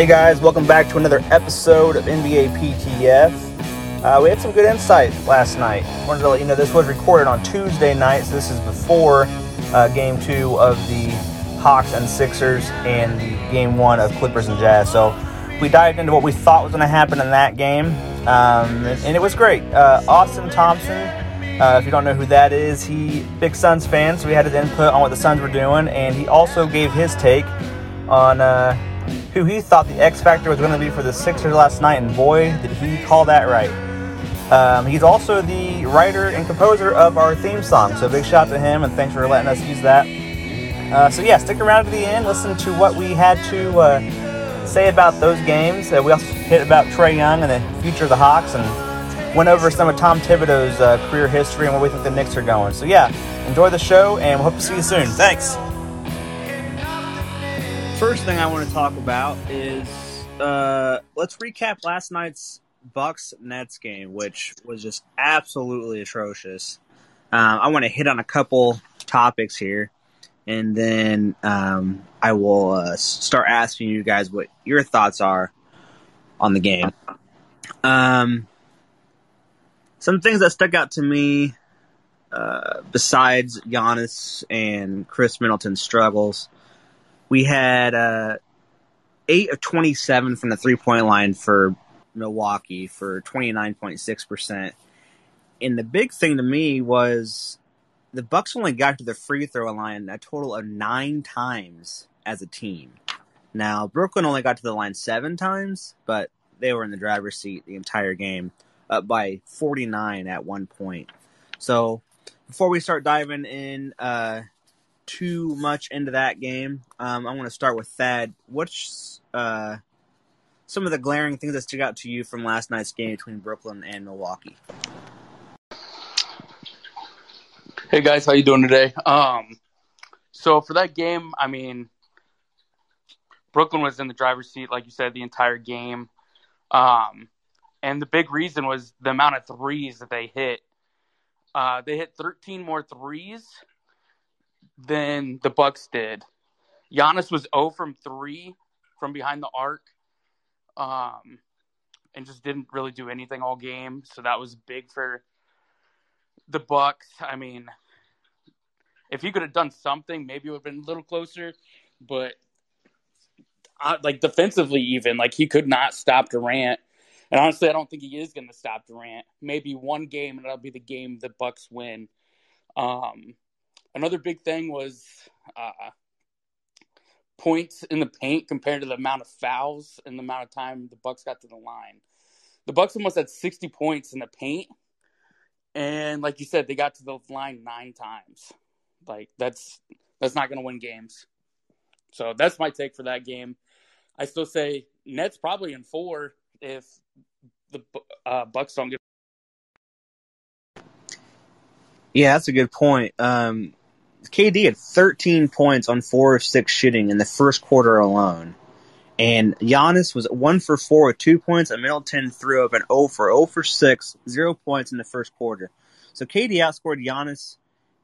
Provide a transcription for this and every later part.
Hey guys, welcome back to another episode of NBA PTF. Uh, we had some good insight last night. Wanted to let you know this was recorded on Tuesday night, so this is before uh, Game Two of the Hawks and Sixers and the Game One of Clippers and Jazz. So we dived into what we thought was going to happen in that game, um, and, it was great. Uh, Austin Thompson, uh, if you don't know who that is, he big Suns fan, so we had his input on what the Suns were doing, and he also gave his take on uh, who he thought the X factor was going to be for the Sixers last night, and boy, did he call that right. Um, he's also the writer and composer of our theme song, so big shout out to him, and thanks for letting us use that. Uh, so yeah, stick around to the end, listen to what we had to uh, say about those games. Uh, we also hit about Trae Young and the future of the Hawks, and went over some of Tom Thibodeau's uh, career history and where we think the Knicks are going. So yeah, enjoy the show, and we we'll hope to see you soon. Thanks first thing I want to talk about is uh, let's recap last night's Bucks Nets game, which was just absolutely atrocious. Um, I want to hit on a couple topics here, and then um, I will uh, start asking you guys what your thoughts are on the game. Um, some things that stuck out to me, uh, besides Giannis and Khris Middleton's struggles we had uh, eight of 27 from the three point line for Milwaukee for 29.6%. And the big thing to me was the Bucks only got to the free throw line a total of nine times as a team. Now Brooklyn only got to the line seven times, but they were in the driver's seat the entire game, up by 49 at one point. So before we start diving in uh, too much into that game, um, I want to start with Thad. What's uh, some of the glaring things that stuck out to you from last night's game between Brooklyn and Milwaukee? Hey guys, how you doing today? Um, so for that game, I mean, Brooklyn was in the driver's seat, like you said, the entire game. Um, and the big reason was the amount of threes that they hit. Uh, they hit 13 more threes than the Bucks did. Giannis was 0 from 3 from behind the arc. Um, and just didn't really do anything all game. So that was big for the Bucks. I mean, if he could have done something, maybe it would have been a little closer. But uh, like defensively, even like he could not stop Durant. And honestly, I don't think he is going to stop Durant. Maybe one game, and that'll be the game the Bucks win. Um, Another big thing was uh, points in the paint compared to the amount of fouls and the amount of time the Bucks got to the line. The Bucks almost had 60 points in the paint, and like you said, they got to the line nine times. Like that's that's not going to win games. So that's my take for that game. I still say Nets probably in four if the uh, Bucks don't get. Yeah, that's a good point. Um, KD had 13 points on four of six shooting in the first quarter alone. And Giannis was one for four with two points, and Middleton threw up an 0 for 0 for 6, zero points in the first quarter. So KD outscored Giannis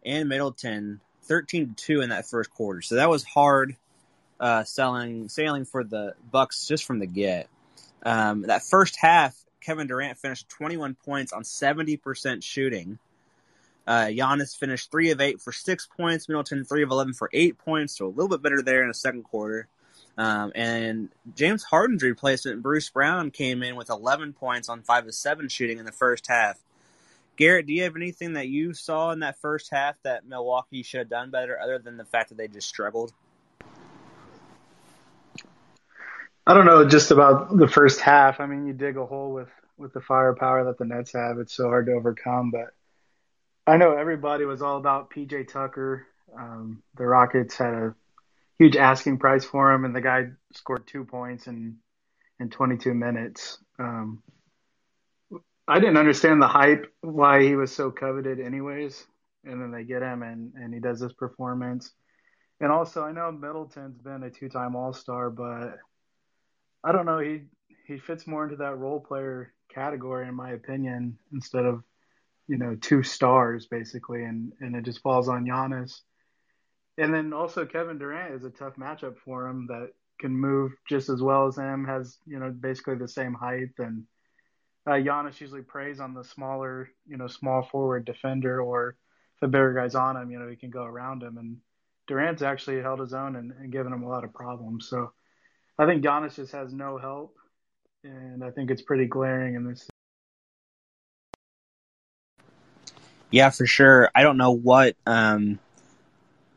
and Middleton 13 to 2 in that first quarter. So that was hard uh, selling sailing for the Bucks just from the get. Um, that first half, Kevin Durant finished 21 points on 70% shooting. Uh, Giannis finished three of eight for six points. Middleton three of eleven for eight points, so a little bit better there in the second quarter. Um, and James Harden's replacement, Bruce Brown, came in with 11 points on five of seven shooting in the first half. Garrett, do you have anything that you saw in that first half that Milwaukee should have done better, other than the fact that they just struggled? I don't know just about the first half. I mean, you dig a hole with with the firepower that the Nets have. It's so hard to overcome, but I know everybody was all about PJ Tucker. Um, the Rockets had a huge asking price for him, and the guy scored two points in in 22 minutes. Um, I didn't understand the hype why he was so coveted, anyways. And then they get him, and and he does this performance. And also, I know Middleton's been a two-time All-Star, but I don't know. He he fits more into that role player category, in my opinion, instead of you know, two stars basically, and and it just falls on Giannis. And then also Kevin Durant is a tough matchup for him that can move just as well as him. Has you know basically the same height, and uh, Giannis usually preys on the smaller, you know, small forward defender, or if the bigger guy's on him, you know, he can go around him. And Durant's actually held his own and, and given him a lot of problems. So I think Giannis just has no help, and I think it's pretty glaring in this. Yeah, for sure. I don't know what um,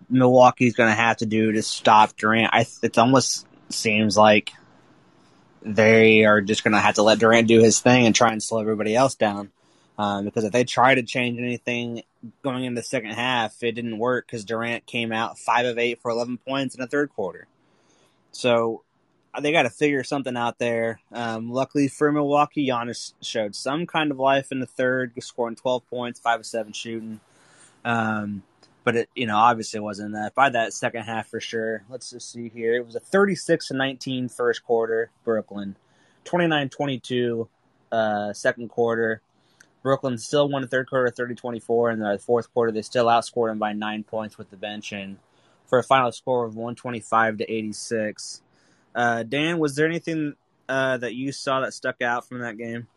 Milwaukee's going to have to do to stop Durant. I it almost seems like they are just going to have to let Durant do his thing and try and slow everybody else down. Um, because if they try to change anything going into the second half, it didn't work because Durant came out five of eight for 11 points in the third quarter. So they got to figure something out there. Um, luckily for Milwaukee, Giannis showed some kind of life in the third, scoring 12 points, five of seven shooting. Um, but it, you know, obviously wasn't enough. By that second half for sure. Let's just see here. It was a 36 to 19 first quarter, Brooklyn. 29-22 uh, second quarter. Brooklyn still won the third quarter 30-24, and the fourth quarter they still outscored them by nine points with the bench and for a final score of 125 to 86. Uh, Dan, was there anything uh, that you saw that stuck out from that game?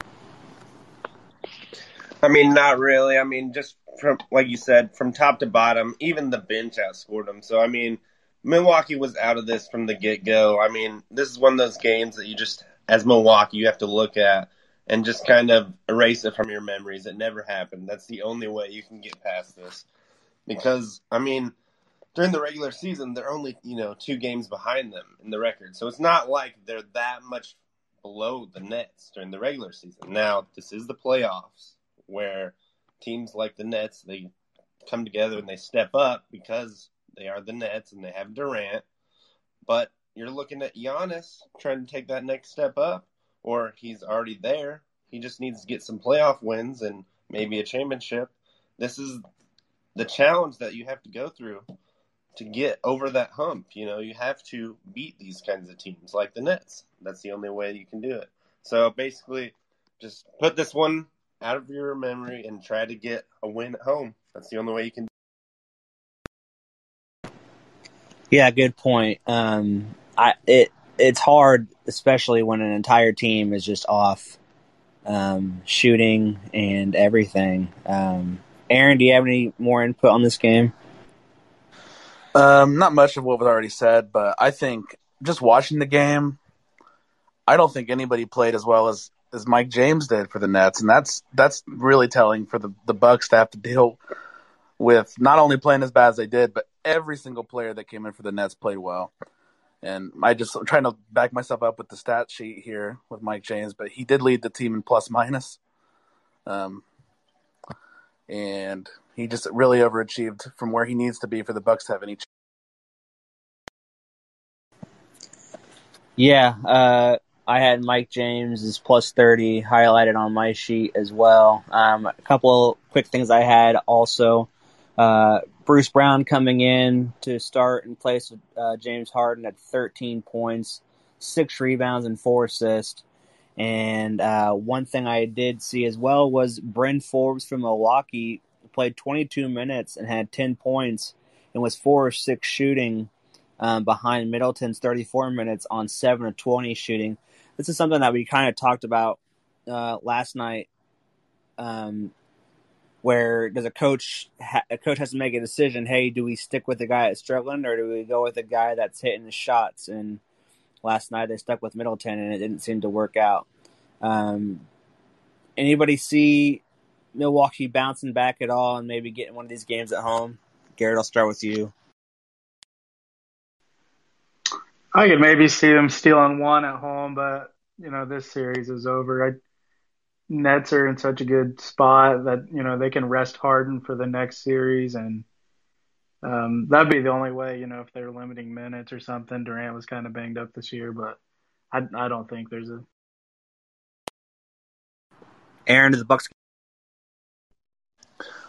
I mean, not really. I mean, just from like you said, from top to bottom, even the bench outscored them. So I mean, Milwaukee was out of this from the get go. I mean, this is one of those games that you just, as Milwaukee, you have to look at and just kind of erase it from your memories. It never happened. That's the only way you can get past this. Because I mean, during the regular season, they're only you know two games behind them in the record, so it's not like they're that much below the Nets during the regular season. Now, this is the playoffs where teams like the Nets, they come together and they step up because they are the Nets and they have Durant. But you're looking at Giannis trying to take that next step up, or he's already there. He just needs to get some playoff wins and maybe a championship. This is the challenge that you have to go through to get over that hump. You know, you have to beat these kinds of teams like the Nets. That's the only way you can do it. So basically, just put this one out of your memory and try to get a win at home. That's the only way you can. Yeah, good point. Um, I it it's hard, especially when an entire team is just off um, shooting and everything. Um, Aaron, do you have any more input on this game? Um, not much of what was already said, but I think just watching the game, I don't think anybody played as well as as Mike James did for the Nets, and that's that's really telling for the the Bucks to have to deal with not only playing as bad as they did, but every single player that came in for the Nets played well. And I just I'm trying to back myself up with the stat sheet here with Mike James, but he did lead the team in plus minus. Um, and he just really overachieved from where he needs to be for the Bucks to have any. Chance. Yeah, uh, I had Mike James is plus 30 highlighted on my sheet as well. Um, a couple quick things I had also. Uh, Bruce Brown coming in to start in place of uh, James Harden at 13 points, six rebounds, and four assists. And uh, one thing I did see as well was Bryn Forbes from Milwaukee played 22 minutes and had 10 points and was four or six shooting um, behind Middleton's 34 minutes on 7 of 20 shooting this is something that we kind of talked about uh, last night. Um, where does a coach ha- a coach has to make a decision? Hey, do we stick with the guy that's struggling, or do we go with the guy that's hitting the shots? And last night they stuck with Middleton, and it didn't seem to work out. Um, anybody see Milwaukee bouncing back at all, and maybe getting one of these games at home? Garrett, I'll start with you. I could maybe see them stealing one at home, but you know this series is over. I, Nets are in such a good spot that you know they can rest Harden for the next series, and um, that'd be the only way. You know, if they're limiting minutes or something. Durant was kind of banged up this year, but I, I don't think there's a. Aaron, to the Bucks.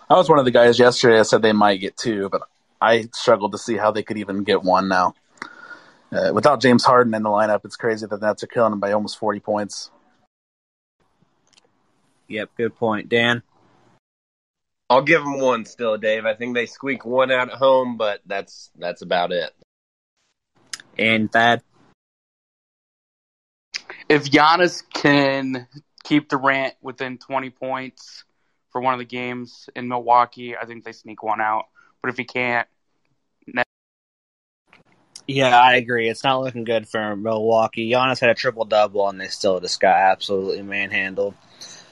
I was one of the guys yesterday. I said they might get two, but I struggled to see how they could even get one now uh, without James Harden in the lineup, it's crazy that the Nets are killing him by almost 40 points. Yep, good point. Dan? I'll give them one still, Dave. I think they squeak one out at home, but that's that's about it. And Thad? if Giannis can keep Durant within 20 points for one of the games in Milwaukee, I think they sneak one out. But if he can't, Yeah, I agree. It's not looking good for Milwaukee. Giannis had a triple double, and they still just got absolutely manhandled.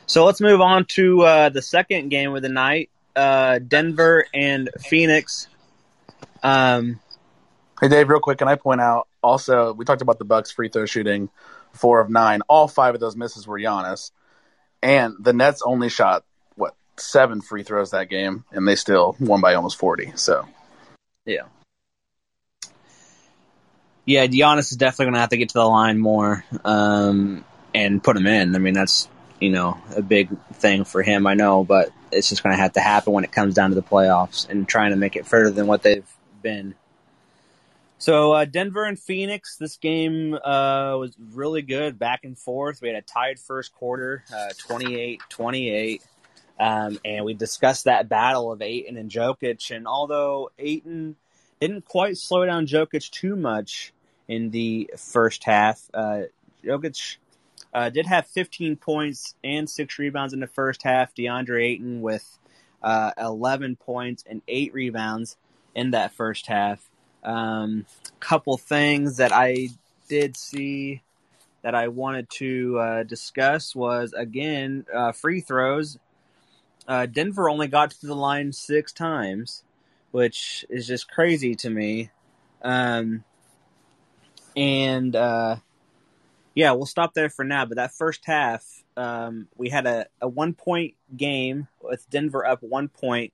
So let's move on to uh, the second game of the night: uh, Denver and Phoenix. Um, Hey Dave, real quick, can I point out also we talked about the Bucks free throw shooting four of nine. All five of those misses were Giannis, and the Nets only shot what seven free throws that game, and they still won by almost forty. So yeah, yeah. Giannis is definitely going to have to get to the line more um, and put him in. I mean, that's you know a big thing for him. I know, but it's just going to have to happen when it comes down to the playoffs and trying to make it further than what they've been. So uh, Denver and Phoenix, this game uh, was really good, back and forth. We had a tied first quarter, uh, 28-28. Um, and we discussed that battle of Ayton and Jokic. And although Ayton didn't quite slow down Jokic too much in the first half, uh, Jokic uh, did have 15 points and six rebounds in the first half. DeAndre Ayton with uh, 11 points and eight rebounds in that first half. Um, couple things that I did see that I wanted to uh, discuss was again uh, free throws. Uh, Denver only got to the line six times, which is just crazy to me. Um, and uh, yeah, we'll stop there for now. But that first half, um, we had a, a one point game with Denver up one point.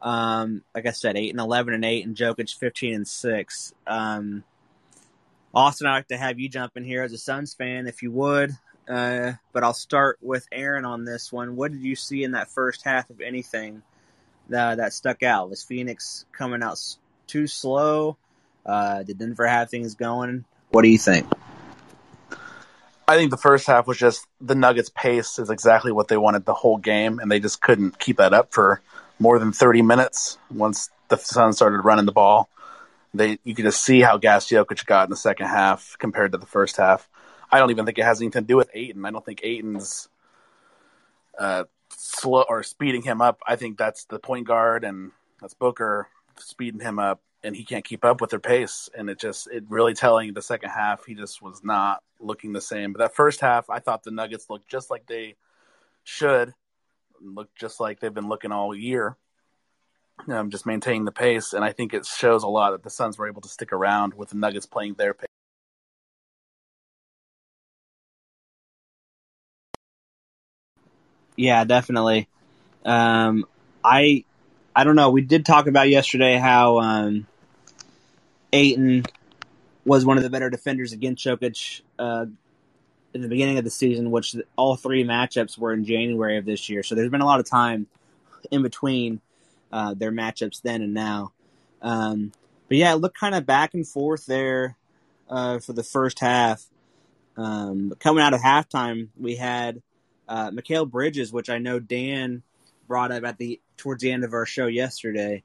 Um, like I said, eight and eleven and eight, and Jokic fifteen and six. Um, Austin, I'd like to have you jump in here as a Suns fan, if you would. Uh, but I'll start with Aaron on this one. What did you see in that first half of anything that, that stuck out? Was Phoenix coming out too slow? Uh, did Denver have things going? What do you think? I think the first half was just the Nuggets' pace is exactly what they wanted the whole game, and they just couldn't keep that up for more than 30 minutes once the Suns started running the ball. They you could just see how gas Jokic got in the second half compared to the first half. I don't even think it has anything to do with Ayton. I don't think Ayton's uh, slow or speeding him up. I think that's the point guard and that's Booker speeding him up, and he can't keep up with their pace. And it just it really telling the second half he just was not looking the same. But that first half, I thought the Nuggets looked just like they should, look just like they've been looking all year. Um, just maintaining the pace, and I think it shows a lot that the Suns were able to stick around with the Nuggets playing their pace. Yeah, definitely. Um, I I don't know. We did talk about yesterday how um, Ayton was one of the better defenders against Jokic uh, in the beginning of the season, which all three matchups were in January of this year. So there's been a lot of time in between uh, their matchups then and now. Um, but yeah, it looked kind of back and forth there uh, for the first half. Um, but coming out of halftime, we had uh, Mikal Bridges, which I know Dan brought up at the towards the end of our show yesterday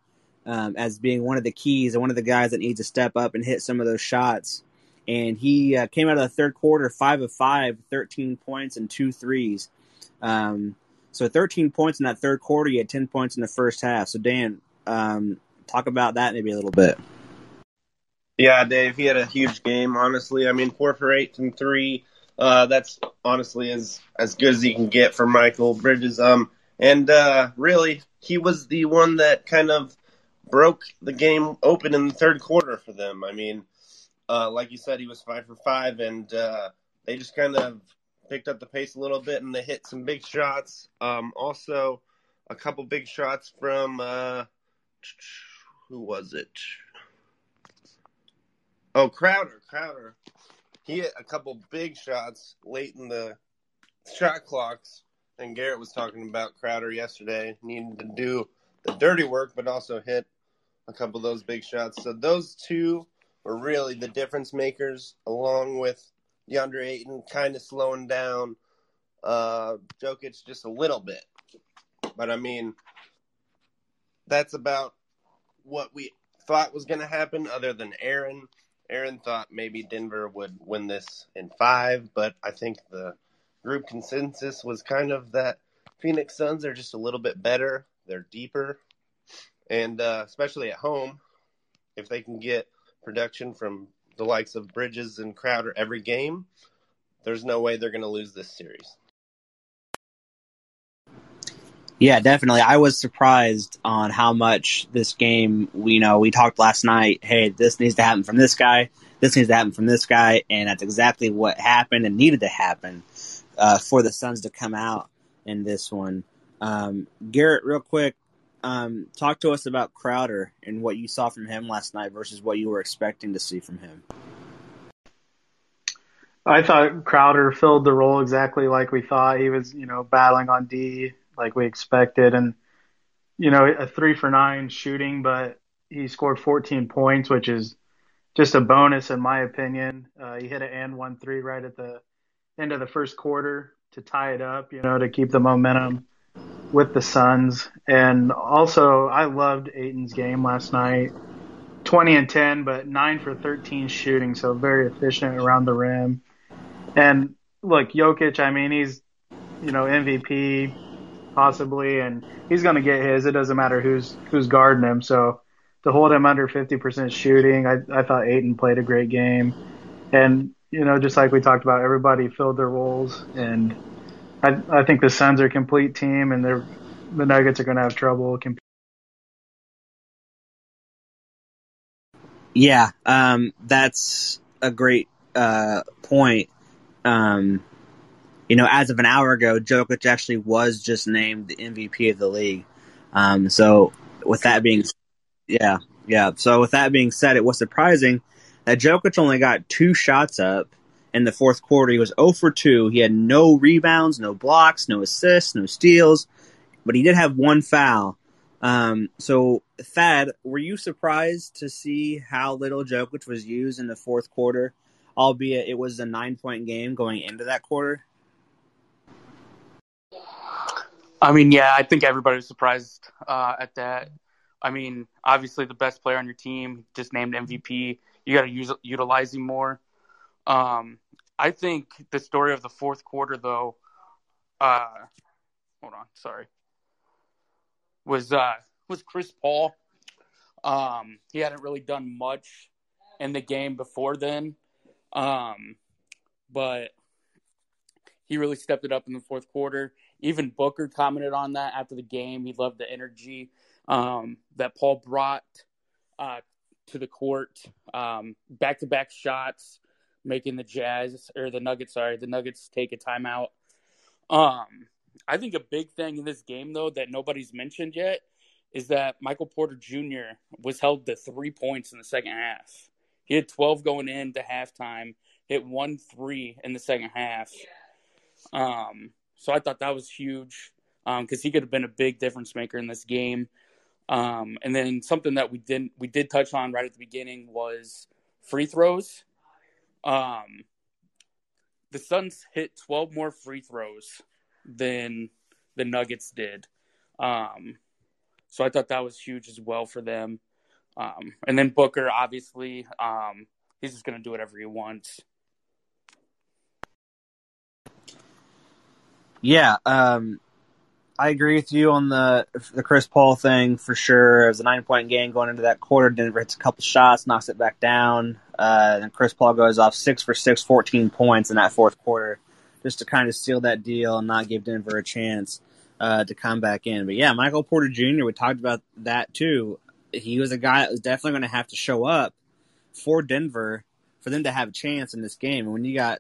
um, as being one of the keys and one of the guys that needs to step up and hit some of those shots. And he uh, came out of the third quarter five of five, 13 points and two threes. Um, so 13 points in that third quarter. You had 10 points in the first half. So Dan, um, talk about that maybe a little bit. Yeah, Dave, he had a huge game. Honestly, I mean, four for eight and three. Uh, that's honestly as as good as you can get for Mikal Bridges. Um, and uh, really, he was the one that kind of broke the game open in the third quarter for them. I mean, uh, like you said, he was five for five, and uh, they just kind of picked up the pace a little bit, and they hit some big shots. Um, also, a couple big shots from uh, who was it? Oh, Crowder. Crowder. He hit a couple big shots late in the shot clocks. And Garrett was talking about Crowder yesterday needing to do the dirty work, but also hit a couple of those big shots. So those two were really the difference makers, along with DeAndre Ayton kind of slowing down uh, Jokic just a little bit. But I mean, that's about what we thought was going to happen, other than Aaron Aaron thought maybe Denver would win this in five, but I think the group consensus was kind of that Phoenix Suns are just a little bit better. They're deeper, and uh, especially at home, if they can get production from the likes of Bridges and Crowder every game, there's no way they're going to lose this series. Yeah, definitely. I was surprised on how much this game, you know, we talked last night, hey, this needs to happen from this guy, this needs to happen from this guy, and that's exactly what happened and needed to happen uh, for the Suns to come out in this one. Um, Garrett, real quick, um, talk to us about Crowder and what you saw from him last night versus what you were expecting to see from him. I thought Crowder filled the role exactly like we thought. He was, you know, battling on D like we expected, and you know, a three for nine shooting, but he scored 14 points, which is just a bonus in my opinion. Uh, he hit an and one three right at the end of the first quarter to tie it up, you know, to keep the momentum with the Suns. And also, I loved Ayton's game last night. 20 and 10, but 9 for 13 shooting, so very efficient around the rim. And look, Jokic, I mean, he's, you know, MVP possibly, and he's going to get his. It doesn't matter who's who's guarding him. So to hold him under 50% shooting, I, I thought Ayton played a great game. And, you know, just like we talked about, everybody filled their roles. And I, I think the Suns are a complete team, and they're, the Nuggets are going to have trouble competing. Yeah, um, that's a great uh, point. Um, you know, as of an hour ago, Jokic actually was just named the MVP of the league. Um, so with that being, yeah, yeah. So with that being said, it was surprising that Jokic only got two shots up in the fourth quarter. He was 0 for 2. He had no rebounds, no blocks, no assists, no steals, but he did have one foul. Um, so, Thad, were you surprised to see how little Jokic was used in the fourth quarter, albeit it was a nine point game going into that quarter? I mean, yeah, I think everybody was surprised uh, at that. I mean, obviously, the best player on your team just named MVP. You got to use utilize him more. Um, I think the story of the fourth quarter, though, uh, hold on, sorry, was uh, was Chris Paul. Um, he hadn't really done much in the game before then, um, but he really stepped it up in the fourth quarter. Even Booker commented on that after the game. He loved the energy um, that Paul brought uh, to the court. Back to back shots, making the Jazz or the Nuggets, sorry, the Nuggets take a timeout. Um, I think a big thing in this game, though, that nobody's mentioned yet is that Michael Porter Jr. was held to three points in the second half. He had 12 going into halftime, hit one three in the second half. Um, so I thought that was huge because um, he could have been a big difference maker in this game. Um, and then something that we didn't we did touch on right at the beginning was free throws. Um, the Suns hit 12 more free throws than the Nuggets did. Um, so I thought that was huge as well for them. Um, and then Booker, obviously, um, he's just going to do whatever he wants. Yeah, um, I agree with you on the the Chris Paul thing for sure. It was a nine point game going into that quarter. Denver hits a couple shots, knocks it back down. Uh, and Chris Paul goes off six for six, 14 points in that fourth quarter, just to kind of seal that deal and not give Denver a chance uh, to come back in. But yeah, Michael Porter Jr. We talked about that too. He was a guy that was definitely going to have to show up for Denver for them to have a chance in this game. And when you got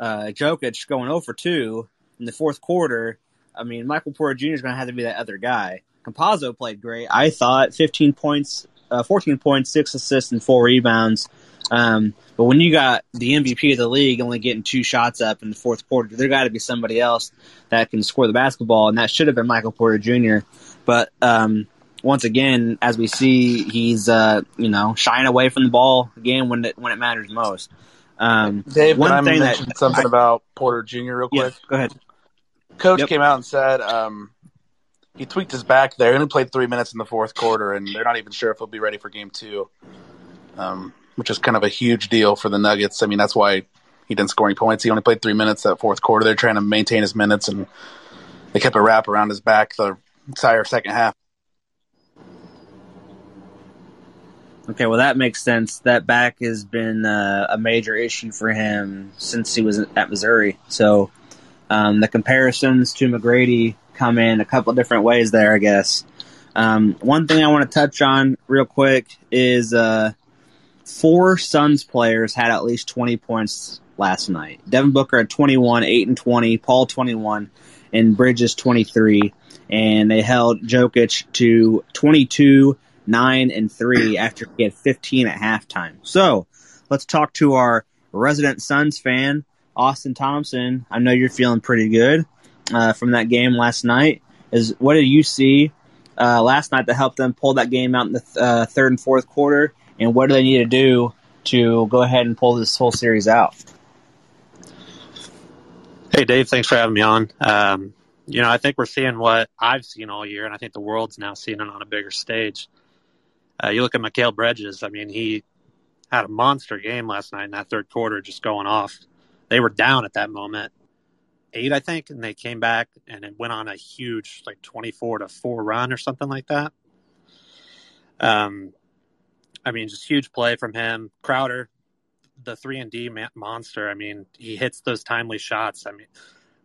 uh, Jokic going 0 for 2 in the fourth quarter, I mean, Michael Porter Jr. is going to have to be that other guy. Campazzo played great. I thought 15 points, uh, 14 points, six assists, and four rebounds. Um, but when you got the MVP of the league only getting two shots up in the fourth quarter, there got to be somebody else that can score the basketball, and that should have been Michael Porter Jr. But um, once again, as we see, he's uh, you know shying away from the ball again when it when it matters most. Um, Dave, one can I thing mention that, something I, about Porter Jr. real quick? Yeah, go ahead. Coach yep. came out and said um, he tweaked his back there. He only played three minutes in the fourth quarter, and they're not even sure if he'll be ready for game two. Um, which is kind of a huge deal for the Nuggets. I mean, that's why he didn't score any points. He only played three minutes that fourth quarter. They're trying to maintain his minutes, and they kept a wrap around his back the entire second half. Okay, well that makes sense. That back has been uh, a major issue for him since he was at Missouri. So um, the comparisons to McGrady come in a couple different ways there, I guess. Um, one thing I want to touch on real quick is uh, four Suns players had at least 20 points last night. Devin Booker had 21, 8 and 20, Paul 21, and Bridges 23. And they held Jokic to 22, nine and three after he had 15 at halftime. So let's talk to our resident Suns fan, Austin Thompson. I know you're feeling pretty good uh, from that game last night. Is what did you see uh, last night to help them pull that game out in the th- uh, third and fourth quarter? And what do they need to do to go ahead and pull this whole series out? Hey, Dave. Thanks for having me on. Um, you know, I think we're seeing what I've seen all year, and I think the world's now seeing it on a bigger stage. Uh, you look at Mikal Bridges. I mean, he had a monster game last night in that third quarter, just going off. They were down at that moment, eight, I think, and they came back and it went on a huge, like twenty-four to four run or something like that. Um, I mean, just huge play from him. Crowder, the three and D monster. I mean, he hits those timely shots. I mean,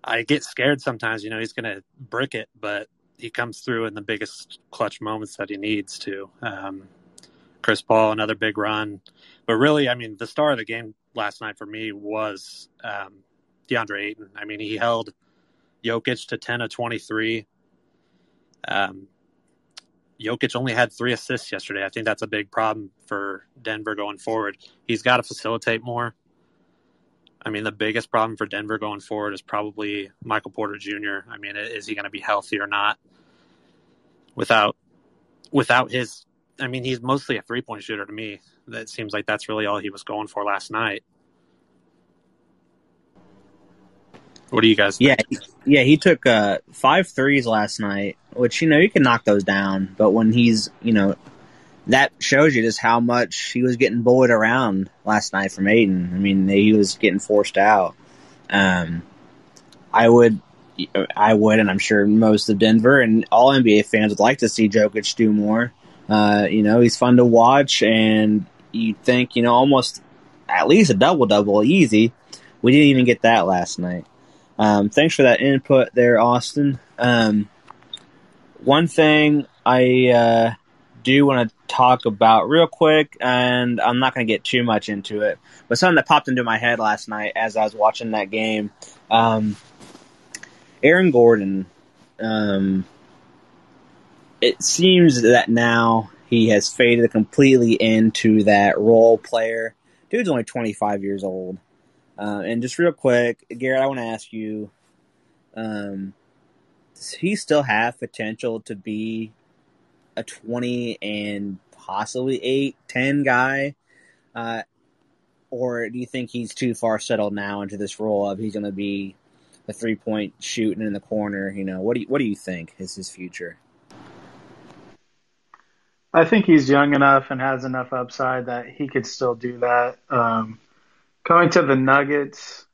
I get scared sometimes. You know, he's going to brick it, but he comes through in the biggest clutch moments that he needs to. Um, Chris Paul, another big run, but really, I mean, the star of the game last night for me was um, DeAndre Ayton. I mean, he held Jokic to ten of twenty three. Um, Jokic only had three assists yesterday. I think that's a big problem for Denver going forward. He's got to facilitate more. I mean, the biggest problem for Denver going forward is probably Michael Porter Jr. I mean, is he going to be healthy or not? Without, without his, I mean, he's mostly a three point shooter to me. That seems like that's really all he was going for last night. What do you guys? Think? Yeah, yeah, he took uh, five threes last night, which you know you can knock those down, but when he's you know that shows you just how much he was getting bullied around last night from Ayton. I mean, he was getting forced out. Um, I would, I would, and I'm sure most of Denver and all NBA fans would like to see Jokic do more. Uh, you know, he's fun to watch, and you think, you know, almost at least a double double easy. We didn't even get that last night. Um, thanks for that input there, Austin. Um, one thing I uh, do want to talk about real quick, and I'm not going to get too much into it, but something that popped into my head last night as I was watching that game. Um, Aaron Gordon, um, it seems that now he has faded completely into that role player. Dude's only 25 years old. Uh, and just real quick, Garrett, I want to ask you, um, does he still have potential to be a 20 and possibly 8, 10 guy? Uh, or do you think he's too far settled now into this role of he's going to be a three point shooting in the corner? You know, what do you, what do you think is his future? I think he's young enough and has enough upside that he could still do that. Um, coming to the Nuggets,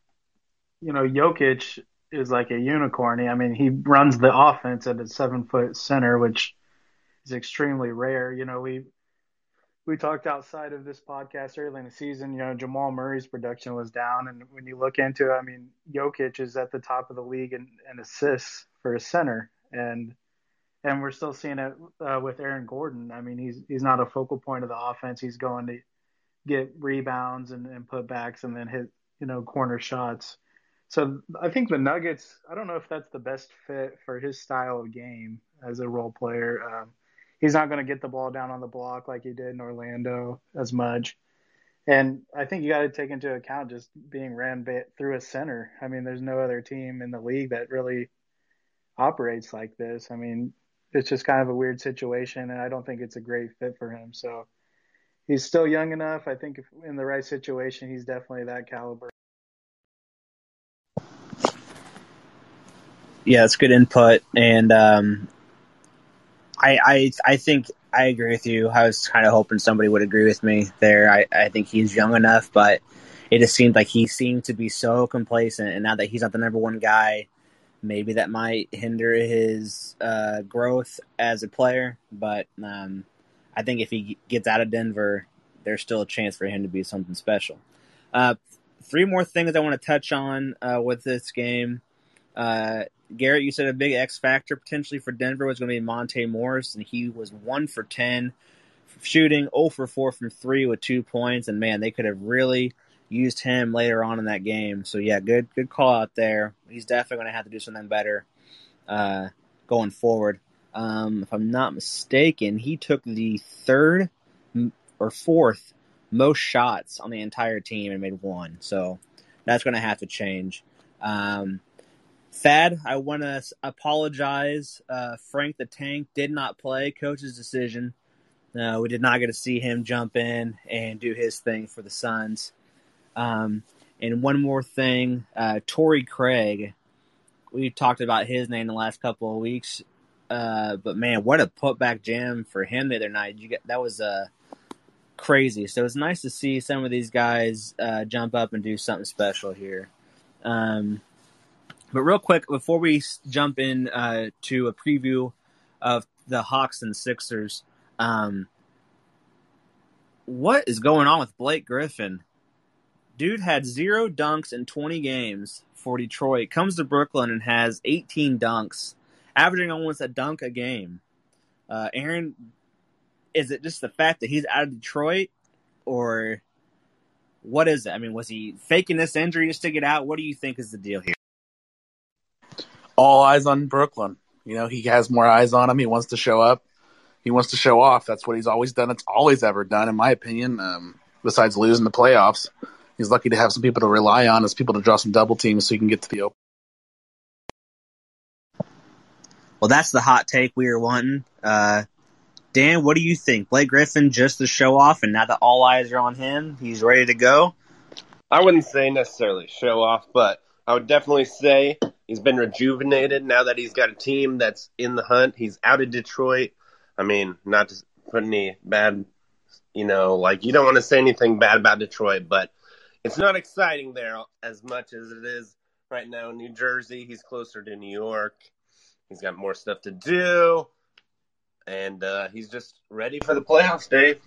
you know, Jokic is like a unicorn. I mean, he runs the offense at a seven foot center, which is extremely rare. You know, we we talked outside of this podcast early in the season. You know, Jamal Murray's production was down, and when you look into it, I mean, Jokic is at the top of the league in, in assists for a center, and and we're still seeing it uh, with Aaron Gordon. I mean, he's he's not a focal point of the offense. He's going to get rebounds and, and putbacks, and then hit you know corner shots. So I think the Nuggets. I don't know if that's the best fit for his style of game as a role player. Um, he's not going to get the ball down on the block like he did in Orlando as much. And I think you got to take into account just being ran through a center. I mean, there's no other team in the league that really operates like this. I mean, it's just kind of a weird situation, and I don't think it's a great fit for him. So he's still young enough. I think in the right situation, he's definitely that caliber. Yeah, it's good input, and um, I, I I think I agree with you. I was kind of hoping somebody would agree with me there. I, I think he's young enough, but it just seemed like he seemed to be so complacent. And now that he's not the number one guy, maybe that might hinder his uh, growth as a player. But um, I think if he gets out of Denver, there's still a chance for him to be something special. Uh, three more things I want to touch on uh, with this game. Uh, Garrett, you said a big X factor potentially for Denver was going to be Monte Morris, and he was one for ten shooting, 0 for four from three with two points, and man, they could have really used him later on in that game. So yeah, good good call out there. He's definitely going to have to do something better uh, going forward. Um, if I'm not mistaken, he took the third or fourth most shots on the entire team and made one. So that's going to have to change. Um, Thad, I want to apologize. Uh, Frank the Tank did not play. Coach's decision. No, we did not get to see him jump in and do his thing for the Suns. Um, and one more thing, uh, Torrey Craig. We've talked about his name the last couple of weeks, uh, but man, what a putback jam for him the other night. You get that was uh, crazy. So it's nice to see some of these guys uh, jump up and do something special here. Um, but real quick, before we jump in uh, to a preview of the Hawks and Sixers, um, what is going on with Blake Griffin? Dude had zero dunks in 20 games for Detroit. Comes to Brooklyn and has 18 dunks, averaging almost a dunk a game. Uh, Aaron, is it just the fact that he's out of Detroit, or what is it? I mean, was he faking this injury just to get out? What do you think is the deal here? all eyes on Brooklyn. You know, he has more eyes on him. He wants to show up. He wants to show off. That's what he's always done. It's all he's ever done, in my opinion. Um, besides losing the playoffs, he's lucky to have some people to rely on as people to draw some double teams so he can get to the open. Well, that's the hot take we were wanting. Uh, Dan, what do you think? Blake Griffin just to show off, and now that all eyes are on him, he's ready to go. I wouldn't say necessarily show off, but I would definitely say He's been rejuvenated now that he's got a team that's in the hunt. He's out of Detroit. I mean, not to put any bad, you know, like you don't want to say anything bad about Detroit, but it's not exciting there as much as it is right now in New Jersey. He's closer to New York. He's got more stuff to do, and uh, he's just ready for the playoffs, Dave.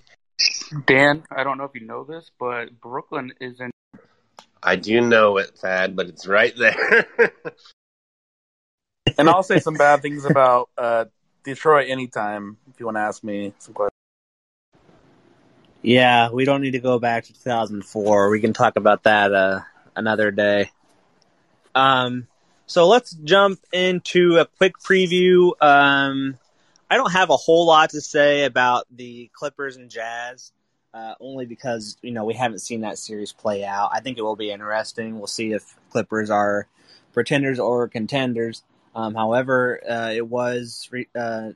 Dan, I don't know if you know this, but Brooklyn is in I do know it, Thad, but it's right there. and I'll say some bad things about uh, Detroit anytime if you want to ask me some questions. Yeah, we don't need to go back to 2004. We can talk about that uh, another day. Um, so let's jump into a quick preview. Um, I don't have a whole lot to say about the Clippers and Jazz uh, only because you know we haven't seen that series play out. I think it will be interesting. We'll see if Clippers are pretenders or contenders. Um, however, uh, it was re- uh,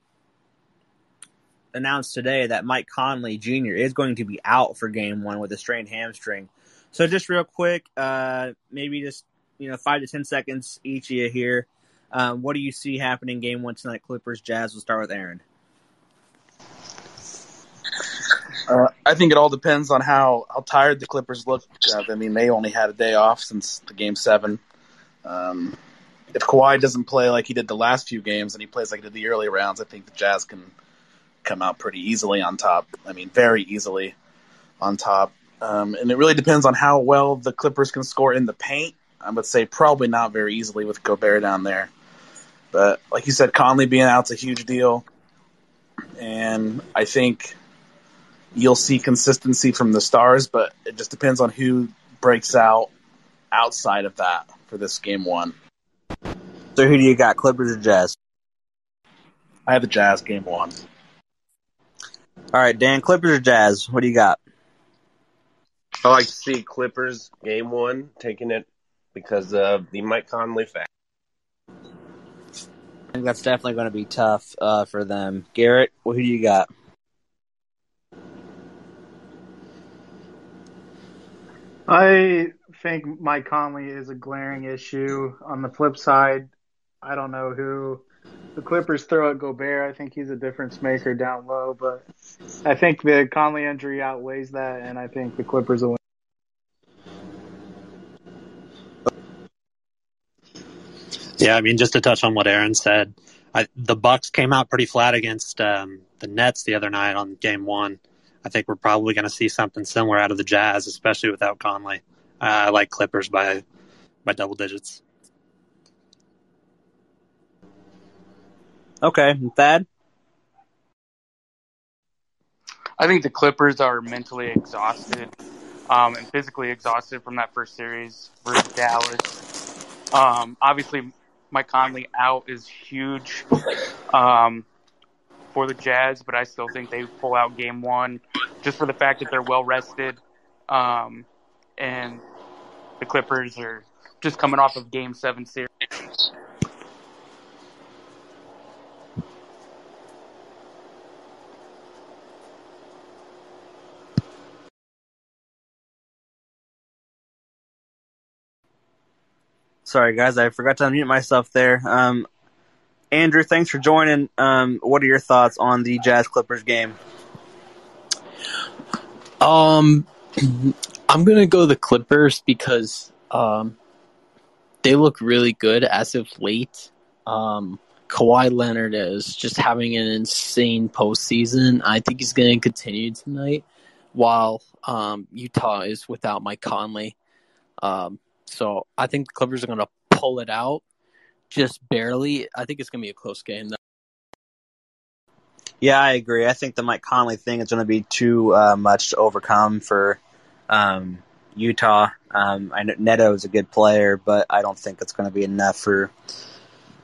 announced today that Mike Conley Jr. is going to be out for Game One with a strained hamstring. So just real quick, uh, maybe just you know five to ten seconds each of you here. Um, what do you see happening Game One tonight? Clippers Jazz. We'll start with Aaron. Uh, I think it all depends on how, how tired the Clippers look. Uh, I mean, they only had a day off since the game seven. Um, if Kawhi doesn't play like he did the last few games and he plays like he did the early rounds, I think the Jazz can come out pretty easily on top. I mean, very easily on top. Um, and it really depends on how well the Clippers can score in the paint. I would say probably not very easily with Gobert down there. But like you said, Conley being out's a huge deal. And I think you'll see consistency from the stars, but it just depends on who breaks out outside of that for this game one. So who do you got, Clippers or Jazz? I have the Jazz game one. All right, Dan, Clippers or Jazz? What do you got? I like to see Clippers game one taking it because of the Mike Conley fact. I think that's definitely going to be tough uh, for them. Garrett, who do you got? I think Mike Conley is a glaring issue. On the flip side, I don't know who the Clippers throw at Gobert. I think he's a difference maker down low, but I think the Conley injury outweighs that, and I think the Clippers will win. Yeah, I mean, just to touch on what Aaron said, I, the Bucks came out pretty flat against um, the Nets the other night on Game One. I think we're probably going to see something similar out of the Jazz, especially without Conley. Uh, I like Clippers by by double digits. Okay, Thad. I think the Clippers are mentally exhausted um, and physically exhausted from that first series versus Dallas. Um, obviously, Mike Conley out is huge um, for the Jazz, but I still think they pull out game one just for the fact that they're well rested. Um, and the Clippers are just coming off of game seven series. Sorry, guys, I forgot to unmute myself there. Um, Andrew, thanks for joining. Um, what are your thoughts on the Jazz Clippers game? Um, I'm gonna go the Clippers because um, they look really good as of late. Um, Kawhi Leonard is just having an insane postseason. I think he's going to continue tonight, while um, Utah is without Mike Conley. Um, so I think the Clippers are going to pull it out, just barely. I think it's going to be a close game. Though. Yeah, I agree. I think the Mike Conley thing is going to be too uh, much to overcome for um, Utah. Um, I know Neto is a good player, but I don't think it's going to be enough for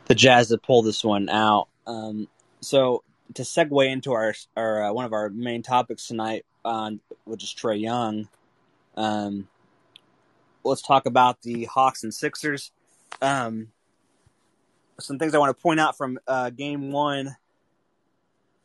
the Jazz to pull this one out. Um, so to segue into our, our uh, one of our main topics tonight, uh, which is Trae Young. Um, let's talk about the Hawks and Sixers. Um, some things I want to point out from uh, Game One.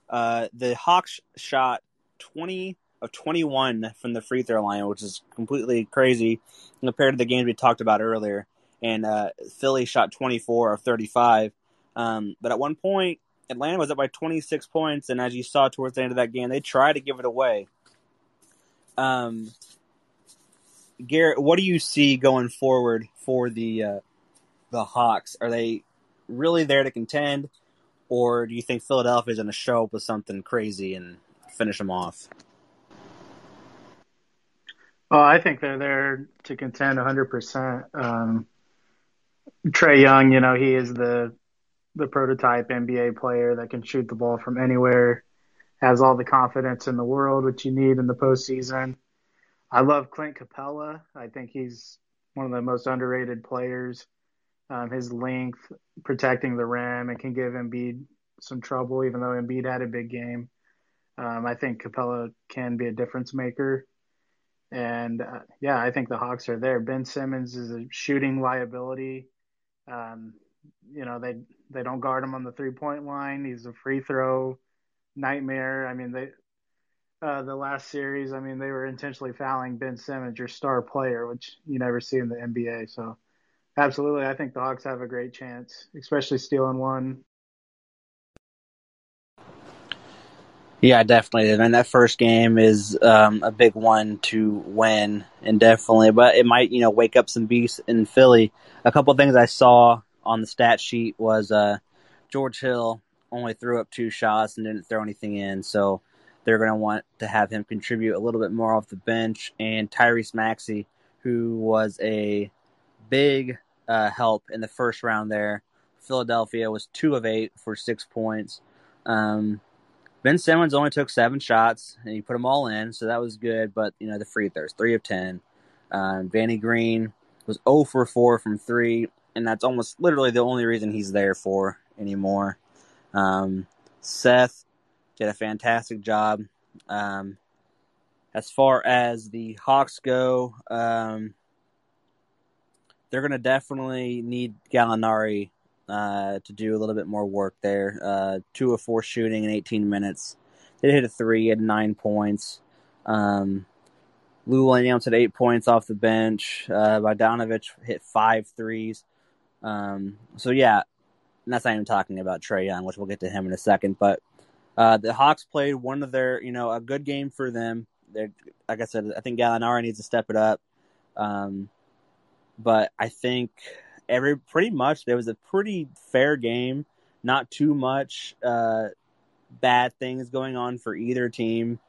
Uh, the Hawks shot twenty of 21 from the free throw line, which is completely crazy compared to the games we talked about earlier. And uh, Philly shot 24 of 35. Um, but at one point, Atlanta was up by 26 points, and as you saw towards the end of that game, they tried to give it away. Um, Garrett, what do you see going forward for the uh, the Hawks? Are they really there to contend, or do you think Philadelphia is going to show up with something crazy and finish them off? Well, I think they're there to contend 100%. Um, Trae Young, you know, he is the the prototype NBA player that can shoot the ball from anywhere, has all the confidence in the world, which you need in the postseason. I love Clint Capela. I think he's one of the most underrated players. Um, his length, protecting the rim, and can give Embiid some trouble, even though Embiid had a big game. Um, I think Capela can be a difference maker. And uh, yeah, I think the Hawks are there. Ben Simmons is a shooting liability. Um, you know, they they don't guard him on the three point line. He's a free throw nightmare. I mean, they uh, the last series, I mean, they were intentionally fouling Ben Simmons, your star player, which you never see in the NBA. So, absolutely, I think the Hawks have a great chance, especially stealing one Yeah, definitely. And that first game is um, a big one to win, and definitely. But it might, you know, wake up some beasts in Philly. A couple things I saw on the stat sheet was uh, George Hill only threw up two shots and didn't throw anything in, so they're going to want to have him contribute a little bit more off the bench. And Tyrese Maxey, who was a big uh, help in the first round there. Philadelphia was two of eight for six points. Um, Ben Simmons only took seven shots and he put them all in, so that was good. But you know the free throws, three of ten. Um, Danny Green was 0 for 4 from three, and that's almost literally the only reason he's there for anymore. Um, Seth did a fantastic job. Um, as far as the Hawks go, um, they're going to definitely need Gallinari uh, to do a little bit more work there. Uh, two of four shooting in 18 minutes. They hit a three, had nine points. Um, Lou Williams had eight points off the bench. Uh, Bogdanovich hit five threes. Um, so yeah, and that's not even talking about Trae Young, which we'll get to him in a second. But uh, the Hawks played one of their, you know, a good game for them. They're, like I said, I think Gallinari needs to step it up. Um, but I think every pretty much there was a pretty fair game, not too much uh, bad things going on for either team,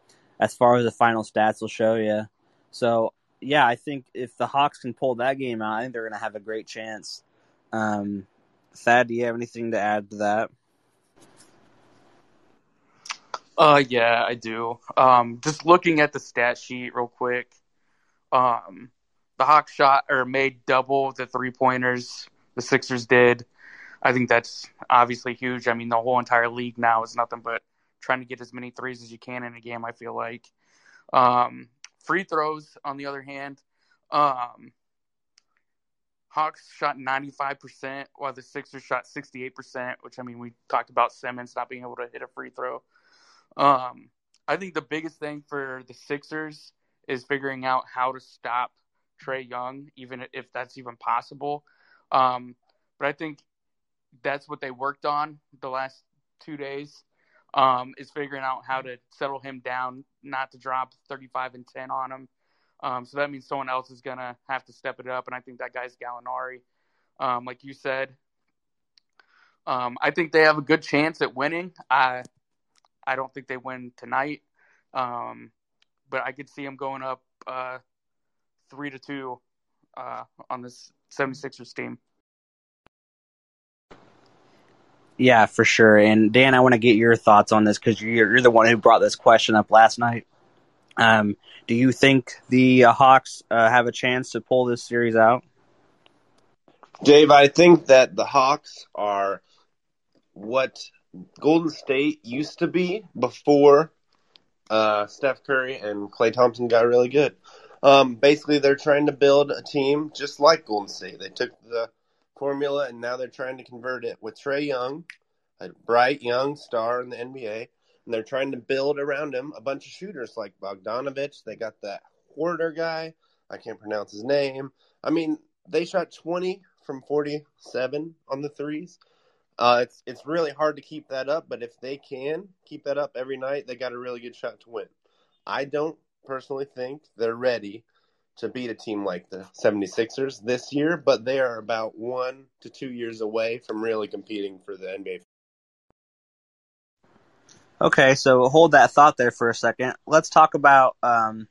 as far as the final stats will show you. So yeah, I think if the Hawks can pull that game out, I think they're going to have a great chance. Um, Thad, do you have anything to add to that? Uh, yeah, I do. Um, just looking at the stat sheet real quick. Um, the Hawks shot or made double the three pointers the Sixers did. I think that's obviously huge. I mean, the whole entire league now is nothing but trying to get as many threes as you can in a game. I feel like. Um, free throws, on the other hand, um, Hawks shot 95%, while the Sixers shot 68%, which I mean, we talked about Simmons not being able to hit a free throw. Um, I think the biggest thing for the Sixers is figuring out how to stop Trae Young, even if that's even possible. Um, but I think that's what they worked on the last two days um, is figuring out how to settle him down, not to drop 35 and 10 on him. Um, so that means someone else is going to have to step it up. And I think that guy's Gallinari. Um, like you said, um, I think they have a good chance at winning. I, I don't think they win tonight. Um, but I could see them going up uh, three to two uh, on this 76ers team. Yeah, for sure. And Dan, I want to get your thoughts on this because you're, you're the one who brought this question up last night. Um, do you think the uh, Hawks uh, have a chance to pull this series out? Dave, I think that the Hawks are what Golden State used to be before uh, Steph Curry and Klay Thompson got really good. Um, basically, they're trying to build a team just like Golden State. They took the formula, and now they're trying to convert it with Trae Young, a bright young star in the NBA, and they're trying to build around him a bunch of shooters like Bogdanovich. They got that Hoarder guy. I can't pronounce his name. I mean, they shot 20 from 47 on the threes. Uh, it's it's really hard to keep that up, but if they can keep that up every night, they got a really good shot to win. I don't personally think they're ready to beat a team like the 76ers this year, but they are about one to two years away from really competing for the NBA. Okay, so hold that thought there for a second. Let's talk about um,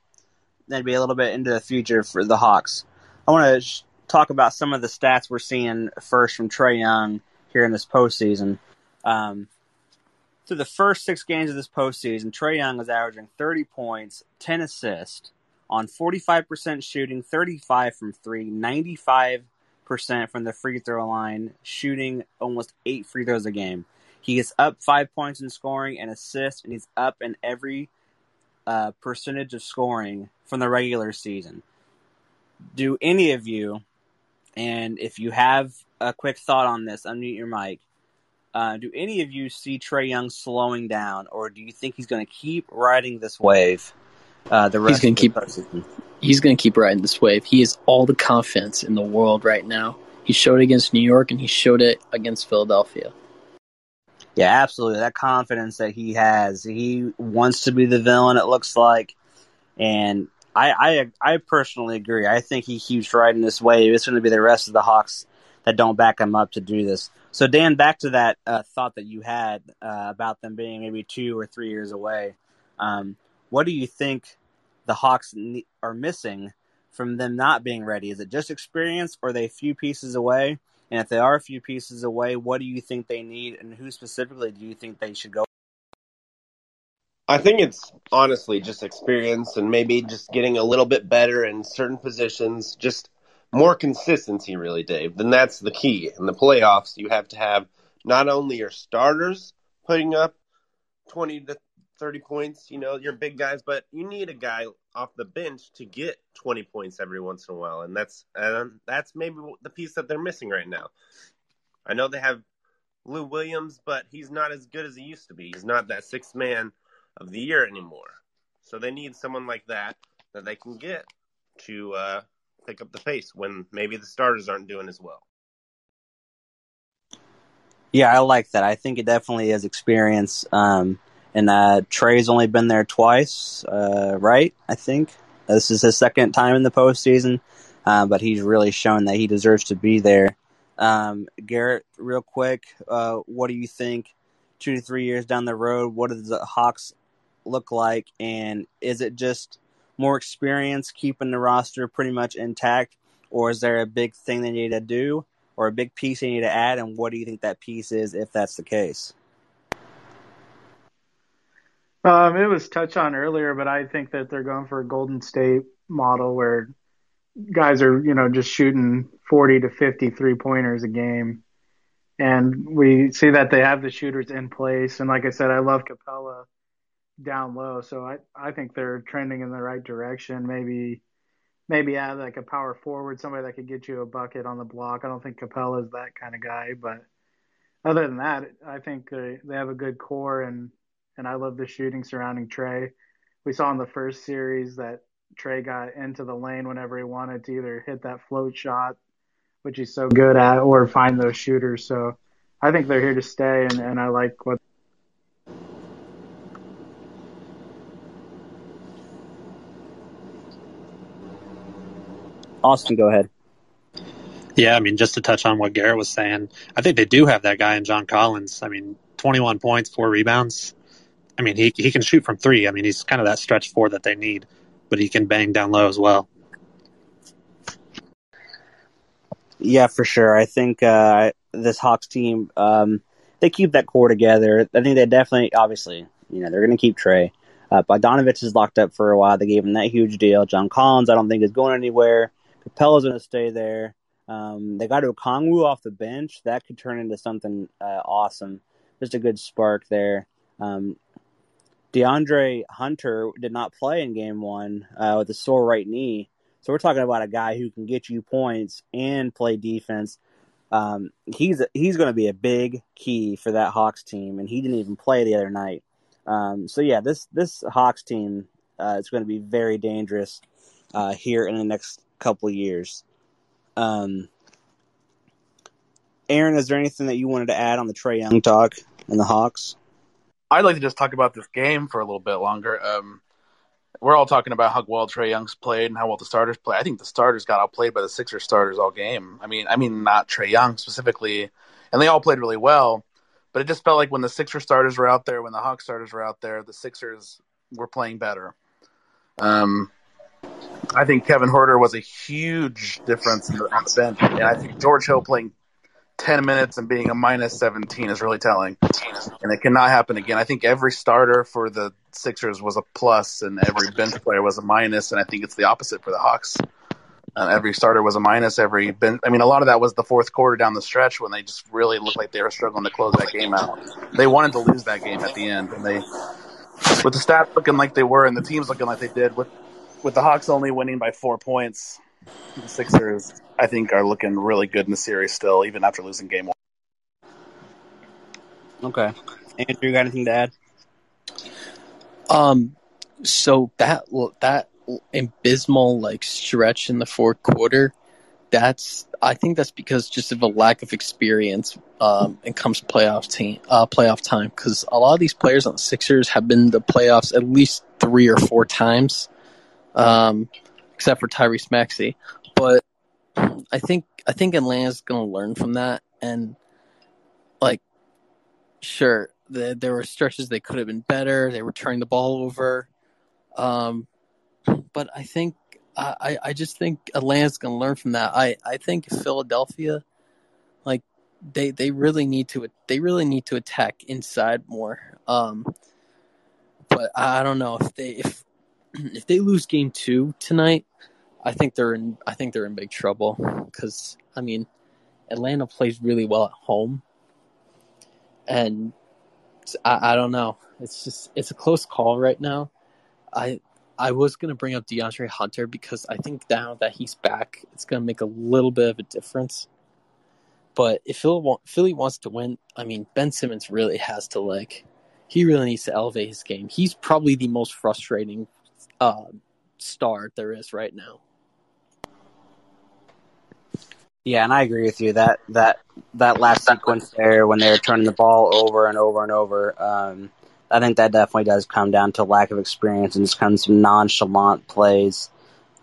maybe a little bit into the future for the Hawks. I want to sh- talk about some of the stats we're seeing first from Trae Young here in this postseason. Um, through the first six games of this postseason, Trae Young is averaging 30 points, 10 assists, on 45% shooting, 35 from three, 95% from the free throw line, shooting almost eight free throws a game. He is up five points in scoring and assists, and he's up in every uh, percentage of scoring from the regular season. Do any of you, and if you have a quick thought on this, unmute your mic. Uh, do any of you see Trae Young slowing down, or do you think he's going to keep riding this wave? Uh, the he's going to keep he's going to keep riding this wave. He has all the confidence in the world right now. He showed it against New York, and he showed it against Philadelphia. Yeah, absolutely. That confidence that he has, he wants to be the villain. It looks like, and I, I, I personally agree. I think he keeps riding this wave. It's going to be the rest of the Hawks that don't back him up to do this. So, Dan, back to that uh, thought that you had uh, about them being maybe two or three years away. Um, what do you think the Hawks are missing from them not being ready? Is it just experience, or are they a few pieces away? And if they are a few pieces away, what do you think they need, and who specifically do you think they should go? I think it's honestly just experience and maybe just getting a little bit better in certain positions, just more consistency, really, Dave. Then that's the key. In the playoffs, you have to have not only your starters putting up 20 to 30 points, you know, your big guys, but you need a guy off the bench to get 20 points every once in a while. And that's that's maybe the piece that they're missing right now. I know they have Lou Williams, but he's not as good as he used to be. He's not that sixth man of the year anymore. So they need someone like that that they can get to uh, pick up the pace when maybe the starters aren't doing as well. Yeah, I like that. I think it definitely is experience. Um, and uh, Trae's only been there twice, uh, right? I think this is his second time in the postseason, uh, but he's really shown that he deserves to be there. Um, Garrett, real quick, uh, what do you think? Two to three years down the road, what does the Hawks look like? And is it just more experience keeping the roster pretty much intact, or is there a big thing they need to do, or a big piece they need to add? And what do you think that piece is, if that's the case? Um, it was touched on earlier, but I think that they're going for a Golden State model where guys are, you know, just shooting 40 to 50 three pointers a game. And we see that they have the shooters in place. And like I said, I love Capela down low. So I, I think they're trending in the right direction. Maybe, maybe add like a power forward, somebody that could get you a bucket on the block. I don't think Capela is that kind of guy, but other than that, I think they, they have a good core and, and I love the shooting surrounding Trae. We saw in the first series that Trae got into the lane whenever he wanted to either hit that float shot, which he's so good at, or find those shooters. So I think they're here to stay, and, and I like what. Austin, go ahead. Yeah, I mean, just to touch on what Garrett was saying, I think they do have that guy in John Collins. I mean, 21 points, four rebounds. I mean, he he can shoot from three. I mean, he's kind of that stretch four that they need, but he can bang down low as well. Yeah, for sure. I think uh, this Hawks team, um, they keep that core together. I think they definitely, obviously, you know, they're going to keep Trae. Uh, Bogdanovich is locked up for a while. They gave him that huge deal. John Collins, I don't think is going anywhere. Capela's going to stay there. Um, they got Okongwu off the bench. That could turn into something uh, awesome. Just a good spark there. Um, DeAndre Hunter did not play in game one uh, with a sore right knee. So we're talking about a guy who can get you points and play defense. Um, he's he's going to be a big key for that Hawks team, and he didn't even play the other night. Um, so yeah, this this Hawks team uh, is going to be very dangerous uh, here in the next couple years. Um, Aaron, is there anything that you wanted to add on the Trae Young talk and the Hawks? I'd like to just talk about this game for a little bit longer. Um, we're all talking about how well Trae Young's played and how well the starters play. I think the starters got outplayed by the Sixers starters all game. I mean, I mean not Trae Young specifically, and they all played really well. But it just felt like when the Sixers starters were out there, when the Hawks starters were out there, the Sixers were playing better. Um, I think Kevin Huerter was a huge difference on the bench, and I think George Hill playing 10 minutes and being a minus 17 is really telling. And it cannot happen again. I think every starter for the Sixers was a plus and every bench player was a minus, and I think it's the opposite for the Hawks. Uh, every starter was a minus. Every bench, I mean, a lot of that was the fourth quarter down the stretch when they just really looked like they were struggling to close that game out. They wanted to lose that game at the end, and they, with the stats looking like they were and the teams looking like they did, with with the Hawks only winning by four points, the Sixers, I think, are looking really good in the series still, even after losing game one. Okay. Andrew, you got anything to add? Um, so that that abysmal like stretch in the fourth quarter, that's I think that's because just of a lack of experience um, and comes playoff team uh, playoff time because a lot of these players on the Sixers have been the playoffs at least three or four times, um, except for Tyrese Maxey. But I think I think Atlanta's going to learn from that and like sure the, there were stretches they could have been better. They were turning the ball over. Um, but I think I, I just think Atlanta's going to learn from that. I, I think Philadelphia, like they they really need to they really need to attack inside more. Um, but I don't know if they if if they lose game two tonight, I think they're in I think they're in big trouble because I mean Atlanta plays really well at home, and I, I don't know. It's just it's a close call right now. I I was gonna bring up DeAndre Hunter because I think now that he's back, it's gonna make a little bit of a difference. But if Philly wants to win, I mean Ben Simmons really has to like he really needs to elevate his game. He's probably the most frustrating uh, star there is right now. Yeah, and I agree with you that that that last sequence there when they were turning the ball over and over and over. Um, I think that definitely does come down to lack of experience and just kind of some nonchalant plays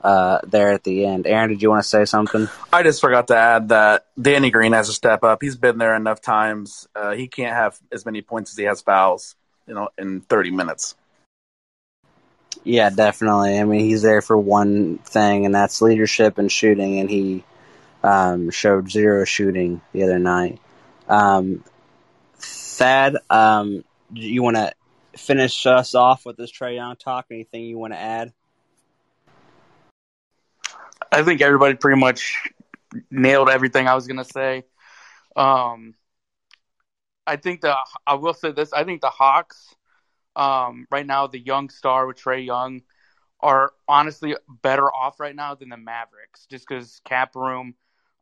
uh, there at the end. Aaron, did you want to say something? I just forgot to add that Danny Green has to step up. He's been there enough times. Uh, he can't have as many points as he has fouls, you know, in 30 minutes. Yeah, definitely. I mean, he's there for one thing, and that's leadership and shooting, and he um, showed zero shooting the other night. Um, Thad, um, do you want to finish us off with this Trae Young talk? Anything you want to add? I think everybody pretty much nailed everything I was gonna say. Um, I think the I will say this. I think the Hawks, um, right now, the young star with Trae Young, are honestly better off right now than the Mavericks, just because cap room.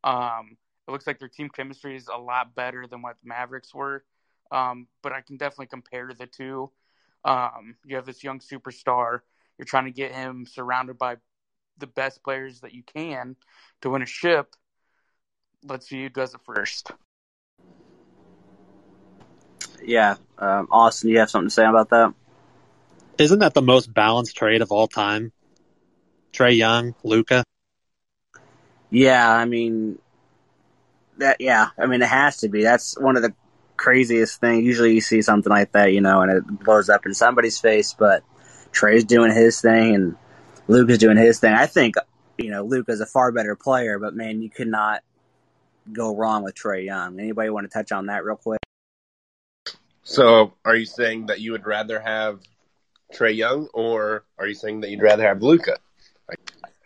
Um, it looks like their team chemistry is a lot better than what the Mavericks were. Um, but I can definitely compare the two. Um, you have this young superstar. You're trying to get him surrounded by the best players that you can to win a ship. Let's see who does it first. Yeah, um, Austin, you have something to say about that? Isn't that the most balanced trade of all time? Trae Young, Luka. Yeah, I mean that. Yeah, I mean it has to be. That's one of the craziest things. Usually, you see something like that, you know, and it blows up in somebody's face. But Trae's doing his thing, and Luka's doing his thing. I think you know Luka's a far better player, but man, you could not go wrong with Trae Young. Anybody want to touch on that real quick? So, are you saying that you would rather have Trae Young, or are you saying that you'd rather have Luka?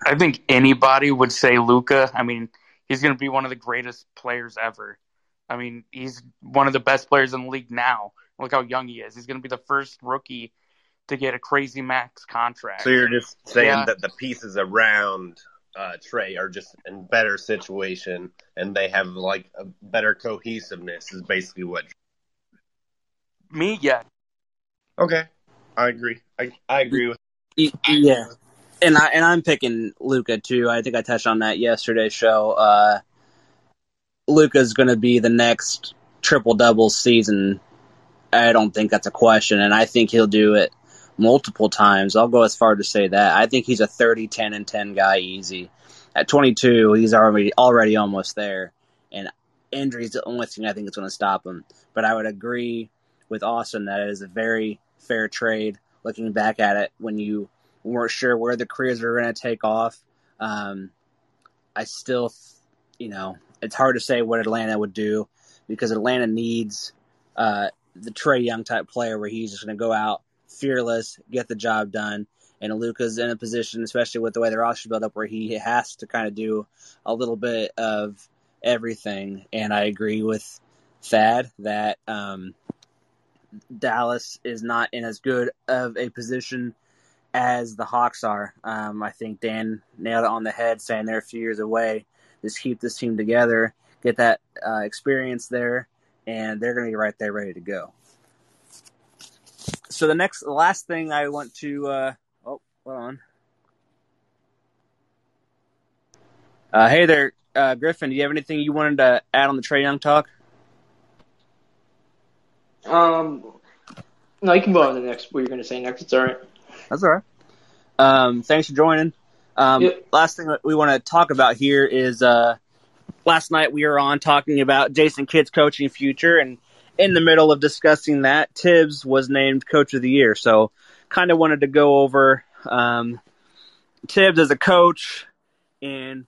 I think anybody would say Luka. I mean, he's going to be one of the greatest players ever. I mean, he's one of the best players in the league now. Look how young he is. He's going to be the first rookie to get a crazy max contract. So you're just saying Yeah. that the pieces around uh, Trae are just in better situation, and they have like a better cohesiveness. Is basically what. Me, yeah. Okay, I agree. I I agree with. Y- Yeah, and I and I'm picking Luka too. I think I touched on that yesterday's show. Uh, Luka's going to be the next triple double season. I don't think that's a question, and I think he'll do it multiple times. I'll go as far to say that. I think he's a 30, 10, and 10 guy easy. At 22, he's already already almost there, and injuries the only thing I think is going to stop him. But I would agree with Austin that it is a very fair trade. Looking back at it, when you weren't sure where the careers were going to take off, um, I still, you know, it's hard to say what Atlanta would do because Atlanta needs uh, the Trae Young type player where he's just going to go out fearless, get the job done. And Luka's in a position, especially with the way the roster built up, where he has to kind of do a little bit of everything. And I agree with Thad that um, Dallas is not in as good of a position as the Hawks are. Um, I think Dan nailed it on the head, saying they're a few years away. Just keep this team together, get that uh, experience there, and they're going to be right there, ready to go. So the next, the last thing I want to, uh, oh, hold on. Uh, hey there, uh, Griffin. Do you have anything you wanted to add on the Trae Young talk? Um, no, you can go on to the next. What you're going to say next? It's all right. That's all right. Um, thanks for joining. Um, Yep. Last thing that we want to talk about here is uh, last night we were on talking about Jason Kidd's coaching future, and in the middle of discussing that, Thibs was named Coach of the Year. So, kind of wanted to go over um, Thibs as a coach, and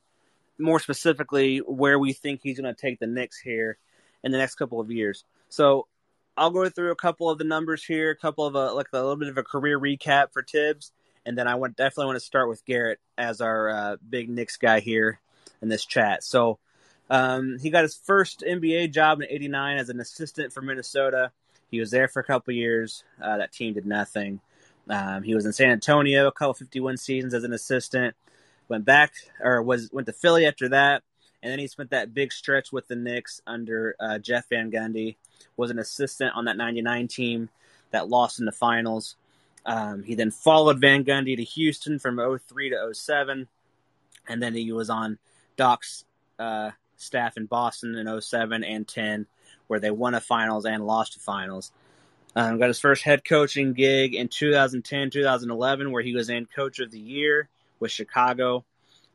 more specifically, where we think he's going to take the Knicks here in the next couple of years. So, I'll go through a couple of the numbers here, a couple of a, like a little bit of a career recap for Thibs, and then I want definitely want to start with Garrett as our uh, big Knicks guy here in this chat. So um, he got his first NBA job in '89 as an assistant for Minnesota. He was there for a couple years. Uh, that team did nothing. Um, he was in San Antonio a couple 51 seasons as an assistant. Went back or was went to Philly after that, and then he spent that big stretch with the Knicks under uh, Jeff Van Gundy. Was an assistant on that '99 team that lost in the finals. Um, he then followed Van Gundy to Houston from 03 to 07, and then he was on Doc's uh, staff in Boston in 07 and 10, where they won a finals and lost a finals. Um, got his first head coaching gig in 2010, 2011, where he was named Coach of the Year with Chicago.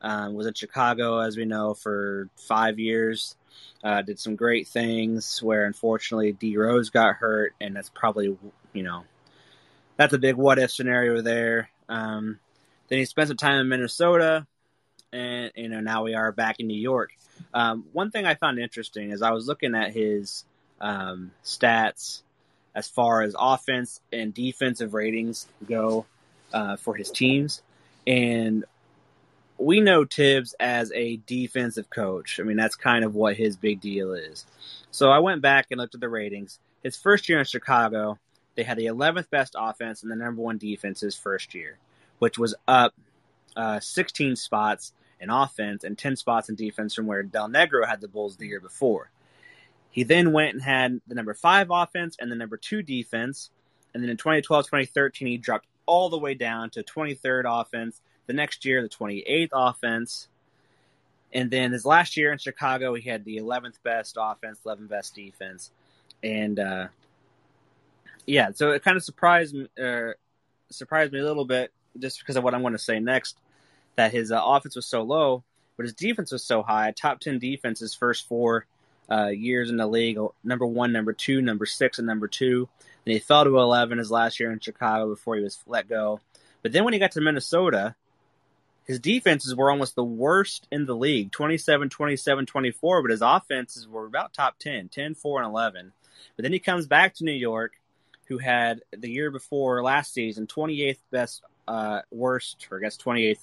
Um, was in Chicago, as we know, for five years. Uh, did some great things. Where unfortunately D Rose got hurt, and that's probably you know that's a big what if scenario there. Um, then he spent some time in Minnesota, and you know now we are back in New York. Um, one thing I found interesting is I was looking at his um, stats as far as offense and defensive ratings go uh, for his teams, and we know Thibs as a defensive coach. I mean that's kind of what his big deal is. So I went back and looked at the ratings. His first year in Chicago, they had the 11th best offense and the number one defense his first year, which was up uh, 16 spots in offense and 10 spots in defense from where Del Negro had the Bulls the year before. He then went and had the number five offense and the number two defense. And then in 2012 2013, he dropped all the way down to 23rd offense. The next year, the 28th offense. And then his last year in Chicago, he had the 11th best offense, 11th best defense. And uh, yeah, so it kind of surprised me, uh, surprised me a little bit just because of what I'm going to say next. That his uh, offense was so low, but his defense was so high. Top ten defense his first four uh, years in the league: number one, number two, number six, and number two. Then he fell to eleven his last year in Chicago before he was let go. But then when he got to Minnesota, his defenses were almost the worst in the league 27 27 24 but his offenses were about top 10 10 4 and 11 but then he comes back to new york who had the year before last season 28th best, uh, worst, or I guess 28th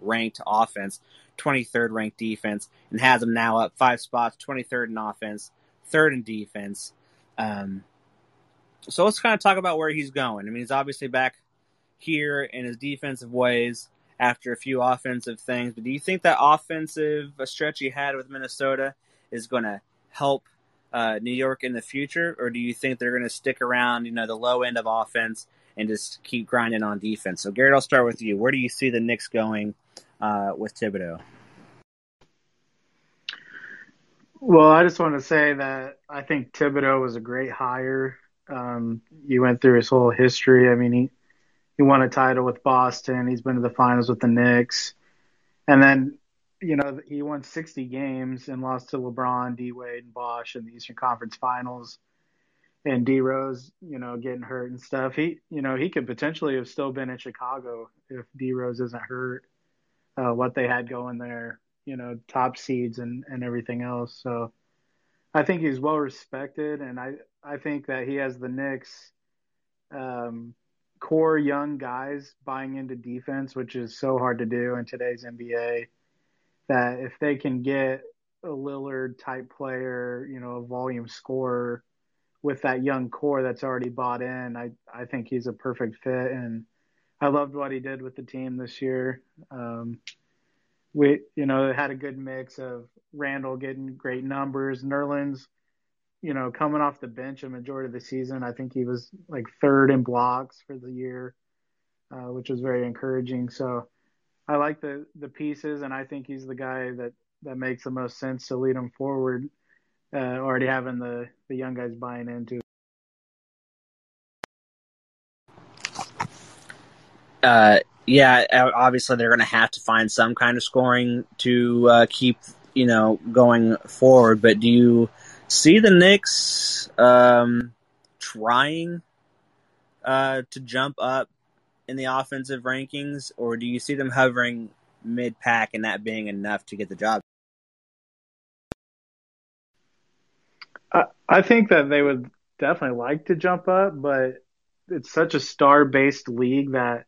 ranked offense, 23rd ranked defense, and has him now up five spots, 23rd in offense, third in defense. Um, so let's kind of talk about where he's going. I mean, he's obviously back here in his defensive ways after a few offensive things, but do you think that offensive stretch he had with Minnesota is going to help uh, New York in the future, or do you think they're going to stick around, you know, the low end of offense and just keep grinding on defense? So, Garrett, I'll start with you. Where do you see the Knicks going uh, with Thibodeau? Well, I just want to say that I think Thibodeau was a great hire. Um, you went through his whole history. I mean, he he won a title with Boston. He's been to the finals with the Knicks, and then you know, he won 60 games and lost to LeBron, D Wade, and Bosh in the Eastern Conference Finals. And D Rose, you know, getting hurt and stuff. He, you know, he could potentially have still been in Chicago if D Rose isn't hurt. Uh, what they had going there, you know, top seeds and and everything else. So, I think he's well respected, and I I think that he has the Knicks. Um, core young guys buying into defense, which is so hard to do in today's NBA that if they can get a Lillard type player, you know, a volume scorer with that young core that's already bought in, I I think he's a perfect fit, and I loved what he did with the team this year. Um, we, you know, had a good mix of Randle getting great numbers, Nerlens, you know, coming off the bench a majority of the season. I think he was like third in blocks for the year, uh, which was very encouraging. So I like the the pieces, and I think he's the guy that that makes the most sense to lead them forward. Uh, already having the the young guys buying into. Uh, yeah, obviously they're going to have to find some kind of scoring to uh, keep you know going forward. But do you see the Knicks um, trying uh, to jump up in the offensive rankings, or do you see them hovering mid pack and that being enough to get the job? I, I think that they would definitely like to jump up, but it's such a star based league that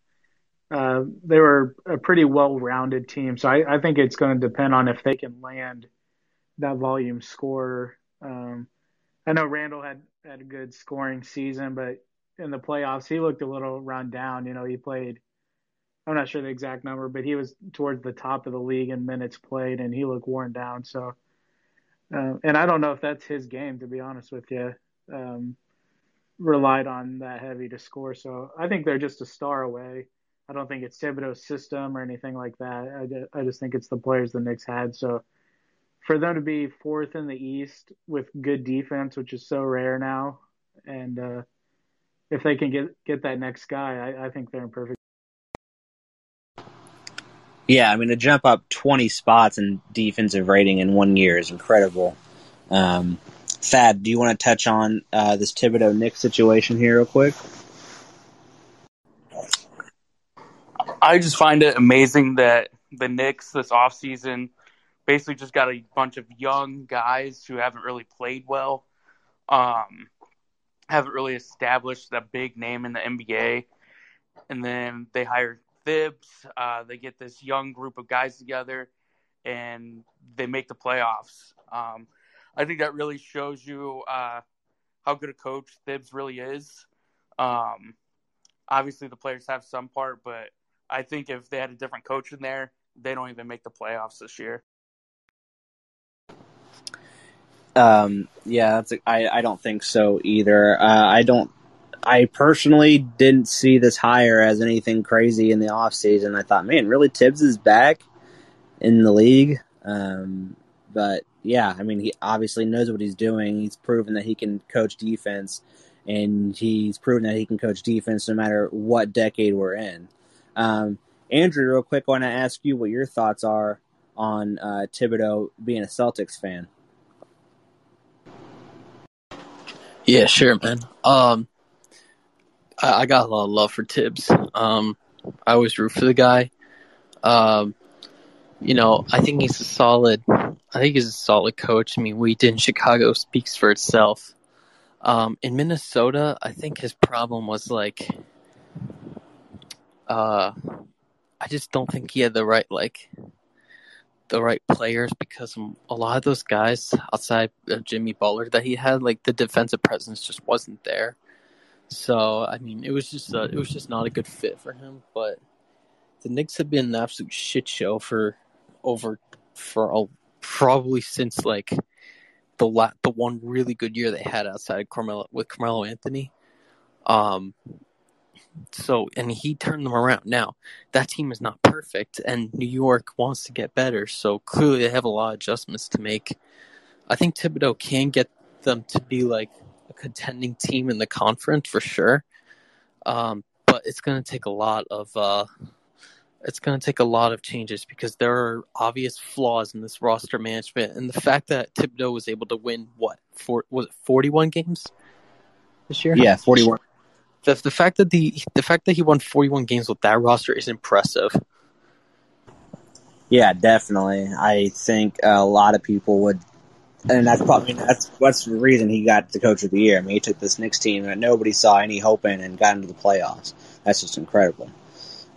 uh, they were a pretty well rounded team. So I, I, think it's going to depend on if they can land that volume score. Um, I know Randle had, had a good scoring season, but in the playoffs, he looked a little run down. You know, he played. I'm not sure the exact number, but he was towards the top of the league in minutes played, and he looked worn down. So, uh, and I don't know if that's his game, to be honest with you. Um, relied on that heavy to score, so I think they're just a star away. I don't think it's Thibodeau's system or anything like that. I, I just think it's the players the Knicks had. So, for them to be fourth in the East with good defense, which is so rare now, and uh, if they can get get that next guy, I, I think they're in perfect. Yeah, I mean to jump up 20 spots in defensive rating in one year is incredible. Um, Thad, do you want to touch on uh, this Thibodeau Knick situation here real quick? I just find it amazing that the Knicks this offseason basically just got a bunch of young guys who haven't really played well, um, haven't really established a big name in the NBA, and then they hire Thibs. Uh, they get this young group of guys together, and they make the playoffs. Um, I think that really shows you uh, how good a coach Thibs really is. Um, obviously, the players have some part, but I think if they had a different coach in there, they don't even make the playoffs this year. Um, yeah, that's a, I, I don't think so either. Uh, I don't. I personally didn't see this hire as anything crazy in the offseason. I thought, man, really, Thibs is back in the league. Um, but yeah, I mean, he obviously knows what he's doing. He's proven that he can coach defense, and he's proven that he can coach defense no matter what decade we're in. Um, Andrew, real quick, I want to ask you what your thoughts are on uh, Thibodeau being a Celtics fan. Yeah, sure, man. Um, I, I got a lot of love for Thibs. Um, I always root for the guy. Um, you know, I think he's a solid. I think he's a solid coach. I mean, he did in Chicago speaks for itself. Um, in Minnesota, I think his problem was like, uh, I just don't think he had the right like the right players because a lot of those guys outside of Jimmy Butler that he had, like the defensive presence just wasn't there. So I mean, it was just a, it was just not a good fit for him. But the Knicks have been an absolute shit show for over for a, probably since like the la- the one really good year they had outside of Carmelo with Carmelo Anthony. Um, so and he turned them around. Now that team is not perfect, and New York wants to get better. So clearly they have a lot of adjustments to make. I think Thibodeau can get them to be like a contending team in the conference for sure. Um, but it's going to take a lot of uh, it's going to take a lot of changes because there are obvious flaws in this roster management, and the fact that Thibodeau was able to win what for was it forty one games this year? Yeah, forty one. The, the fact that the the fact that he won forty one games with that roster is impressive. Yeah, definitely. I think a lot of people would, and that's probably that's what's the reason he got the coach of the year. I mean, he took this Knicks team that nobody saw any hope in and got into the playoffs. That's just incredible.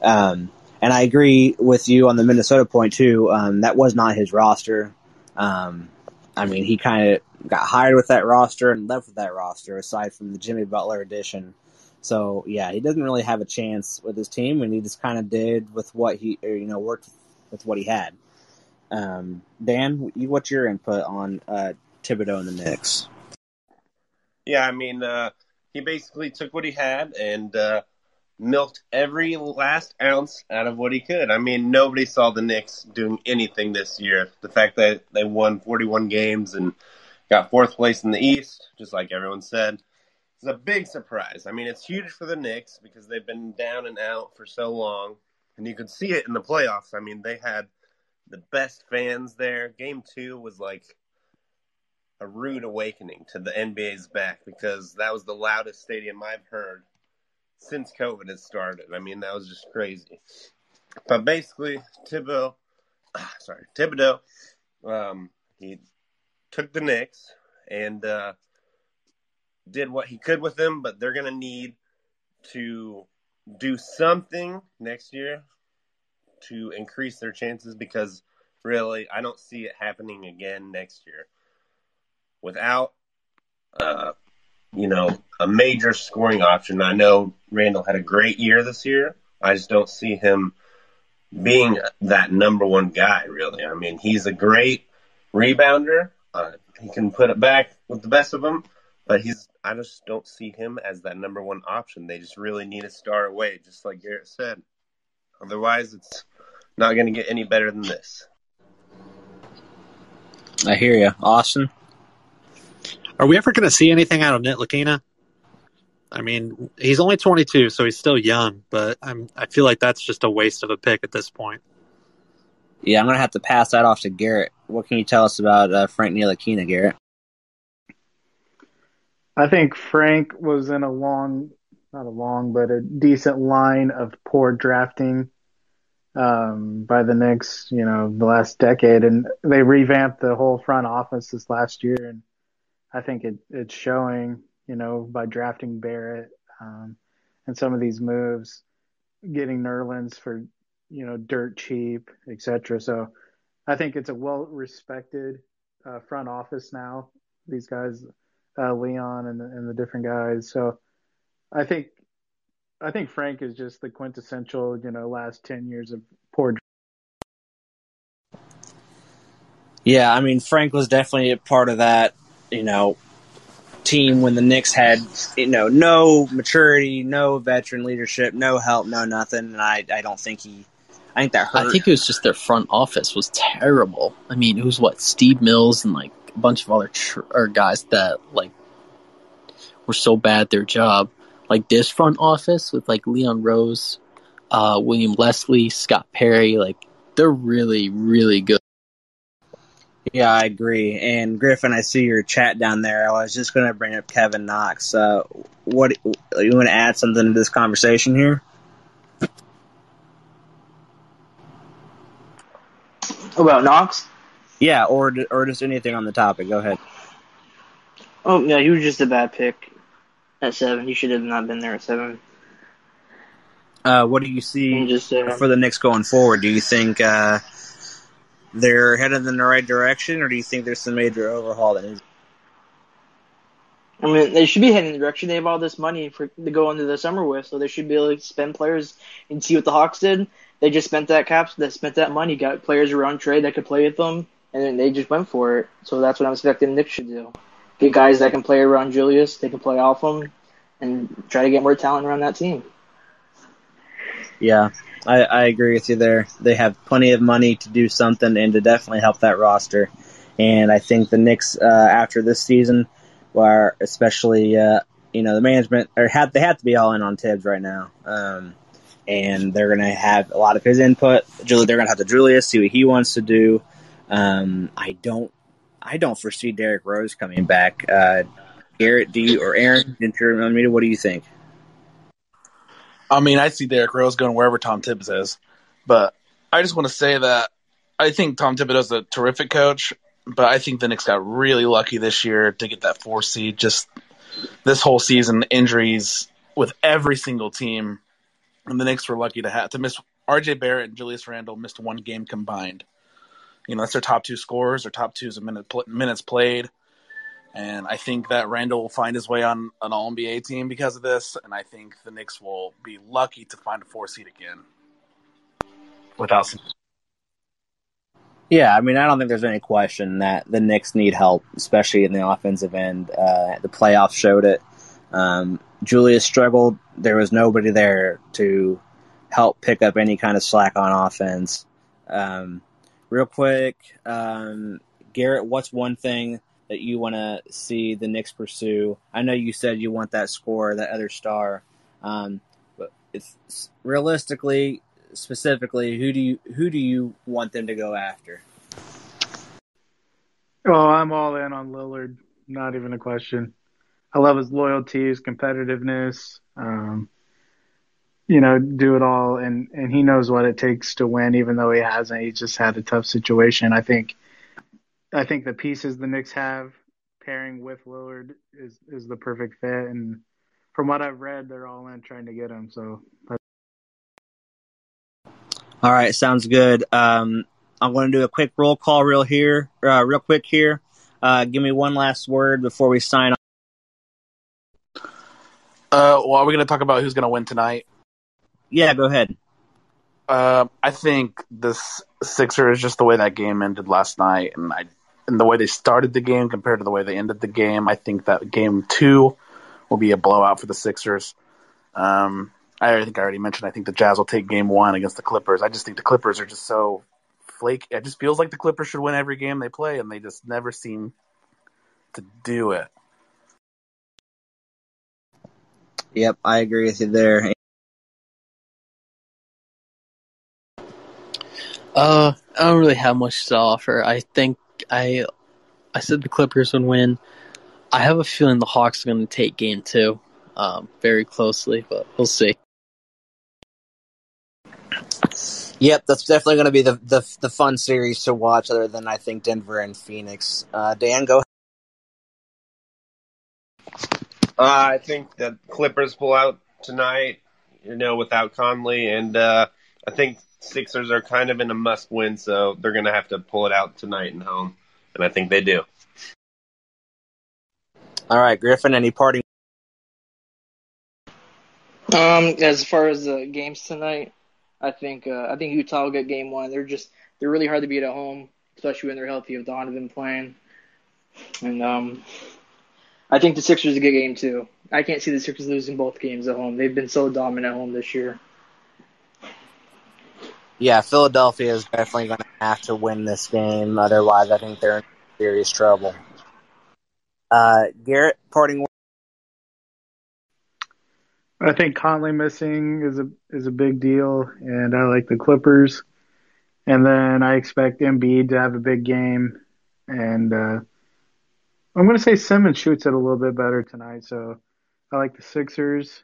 Um, and I agree with you on the Minnesota point too. Um, that was not his roster. Um, I mean, he kind of got hired with that roster and left with that roster, aside from the Jimmy Butler addition. So yeah, he doesn't really have a chance with his team, and he just kind of did with what he, or, you know, worked with what he had. Um, Dan, what's your input on uh, Thibodeau and the Knicks? Yeah, I mean, uh, he basically took what he had and uh, milked every last ounce out of what he could. I mean, nobody saw the Knicks doing anything this year. The fact that they won 41 games and got fourth place in the East, just like everyone said, is a big surprise. I mean, it's huge for the Knicks because they've been down and out for so long, and you could see it in the playoffs. I mean, they had the best fans there. Game two was like a rude awakening to the NBA's back because that was the loudest stadium I've heard since COVID has started. I mean, that was just crazy. But basically, Thibodeau, sorry, Thibodeau, um, he took the Knicks and uh, did what he could with them, but they're going to need to do something next year to increase their chances because really, I don't see it happening again next year without. Uh, you know, a major scoring option. I know Randle had a great year this year. I just don't see him being that number one guy, really. I mean, he's a great rebounder. Uh, he can put it back with the best of them, but he's, I just don't see him as that number one option. They just really need a star away, just like Garrett said. Otherwise, it's not going to get any better than this. I hear you, Austin. Are we ever going to see anything out of Ntilikina? I mean, he's only 22, so he's still young, but I'm I feel like that's just a waste of a pick at this point. Yeah, I'm gonna have to pass that off to Garrett. What can you tell us about uh, Frank Ntilikina, Garrett? I think Frank was in a long, not a long, but a decent line of poor drafting um, by the Knicks, you know, the last decade. And they revamped the whole front office this last year. And I think it, it's showing, you know, by drafting Barrett um, and some of these moves, getting Nerlens for, you know, dirt cheap, etc. So I think it's a well respected uh, front office now. These guys uh, Leon and the, and the different guys. So I think I think Frank is just the quintessential, you know, last ten years of poor. Yeah, I mean Frank was definitely a part of that, you know, team when the Knicks had, you know, no maturity, no veteran leadership, no help, no nothing, and I I don't think he. I think that hurt. I think it was just their front office was terrible. I mean, it was what Steve Mills and like a bunch of other tr- or guys that like were so bad at their job. Like this front office with like Leon Rose, uh, William Wesley, Scott Perry, like they're really really good. Yeah, I agree. And Griffin, I see your chat down there. I was just going to bring up Kevin Knox. Uh, what you want to add something to this conversation here? About Knox? Yeah, or or just anything on the topic. Go ahead. Oh yeah, he was just a bad pick at seven. He should have not been there at seven. Uh, what do you see just uh, for the Knicks going forward? Do you think uh, they're headed in the right direction, or do you think there's some major overhaul that needs? I mean, they should be heading in the direction. They have all this money for to go into the summer with, so they should be able to spend players and see what the Hawks did. They just spent that caps, they spent that money, got players around trade that could play with them, and then they just went for it. So that's what I'm expecting Knicks should do. Get guys that can play around Julius, they can play off him, and try to get more talent around that team. Yeah, I, I agree with you there. They have plenty of money to do something and to definitely help that roster. And I think the Knicks, uh, after this season, were especially, uh, you know, the management, or have, they have to be all in on Thibs right now. Um, and they're going to have a lot of his input. They're going to have to Julius see what he wants to do. Um, I don't, I don't foresee Derrick Rose coming back. Uh, Garrett, do you or Aaron? Unmuted? What do you think? I mean, I see Derrick Rose going wherever Tom Thibs is, but I just want to say that I think Tom Thibodeau is a terrific coach, but I think the Knicks got really lucky this year to get that four seed. Just this whole season, injuries with every single team, and the Knicks were lucky to have to miss. R.J. Barrett and Julius Randle missed one game combined. You know, that's their top two scorers, their top two is a minute pl- minutes played. And I think that Randle will find his way on an All NBA team because of this, and I think the Knicks will be lucky to find a four seed again. Without Yeah, I mean, I don't think there's any question that the Knicks need help, especially in the offensive end. Uh, the playoffs showed it. Um, Julius struggled. There was nobody there to help pick up any kind of slack on offense. Um, real quick, um, Garrett, what's one thing that you want to see the Knicks pursue? I know you said you want that score, that other star, um, but it's realistically, specifically, who do you who do you want them to go after? Oh, I'm all in on Lillard. Not even a question. I love his loyalty, his competitiveness. Um, you know, do it all, and and he knows what it takes to win, even though he hasn't. He just had a tough situation. I think, I think the pieces the Knicks have pairing with Lillard is is the perfect fit, and from what I've read, they're all in trying to get him. So All right, sounds good. Um, I'm going to do a quick roll call, real here, uh, real quick here. Uh, give me one last word before we sign off. uh, well, are we going to talk about who's going to win tonight? Yeah, go ahead. Um, I think the Sixer is just the way that game ended last night, and I and the way they started the game compared to the way they ended the game. I think that game two will be a blowout for the Sixers. Um, I think I already mentioned. I think the Jazz will take game one against the Clippers. I just think the Clippers are just so flake. It just feels like the Clippers should win every game they play, and they just never seem to do it. Yep, I agree with you there. Uh, I don't really have much to offer. I think I, I said the Clippers would win. I have a feeling the Hawks are going to take Game Two, um, very closely, but we'll see. Yep, that's definitely going to be the, the the fun series to watch. Other than I think Denver and Phoenix. Uh, Dan, go. Uh, I think the Clippers pull out tonight, you know, without Conley, and uh, I think Sixers are kind of in a must-win, so they're going to have to pull it out tonight and home, and I think they do. All right, Griffin. Any parting? Um, as far as the games tonight, I think uh, I think Utah will get game one. They're just they're really hard to beat at home, especially when they're healthy with Donovan playing. And um, I think the Sixers will get game two. I can't see the Sixers losing both games at home. They've been so dominant at home this year. Yeah, Philadelphia is definitely going to have to win this game. Otherwise, I think they're in serious trouble. Uh, Garrett, parting. I think Conley missing is a is a big deal, and I like the Clippers. And then I expect Embiid to have a big game, and uh, I'm going to say Simmons shoots it a little bit better tonight. So I like the Sixers.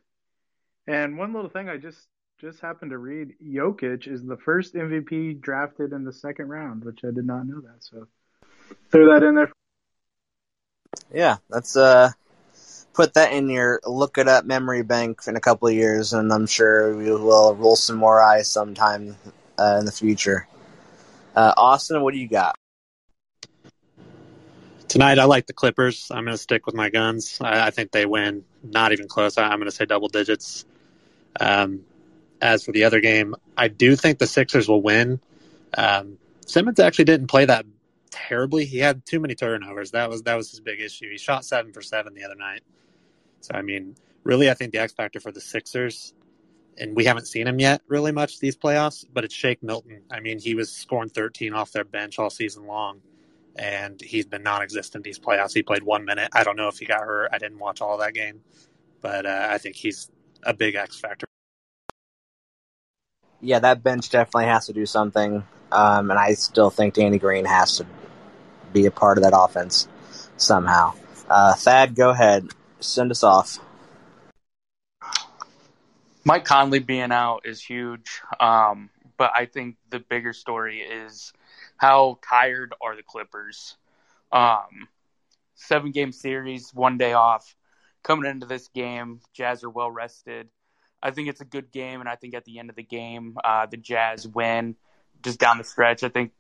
And one little thing I just just happened to read: Jokic is the first MVP drafted in the second round, which I did not know that. So throw that in there. Yeah, let's uh put that in your look it up memory bank in a couple of years, and I'm sure we will roll some more eyes sometime uh, in the future. Uh, Austin, what do you got? Tonight, I like the Clippers. I'm going to stick with my guns. I, I think they win. Not even close. I, I'm going to say double digits. Um, as for the other game, I do think the Sixers will win. Um, Simmons actually didn't play that terribly. He had too many turnovers. That was that was his big issue. He shot seven for seven the other night. So I mean, really, I think the X factor for the Sixers, and we haven't seen him yet really much these playoffs, but it's Shake Milton. I mean, he was scoring 13 off their bench all season long, and he's been non-existent these playoffs. He played one minute. I don't know if he got hurt. I didn't watch all that game, but uh, I think he's a big X factor. Yeah, that bench definitely has to do something, um, and I still think Danny Green has to be a part of that offense somehow. Uh, Thad, go ahead, send us off. Mike Conley being out is huge, um, but I think the bigger story is how tired are the Clippers? Um, seven game series, one day off. Coming into this game, Jazz are well rested. I think it's a good game, and I think at the end of the game, uh, the Jazz win just down the stretch. I think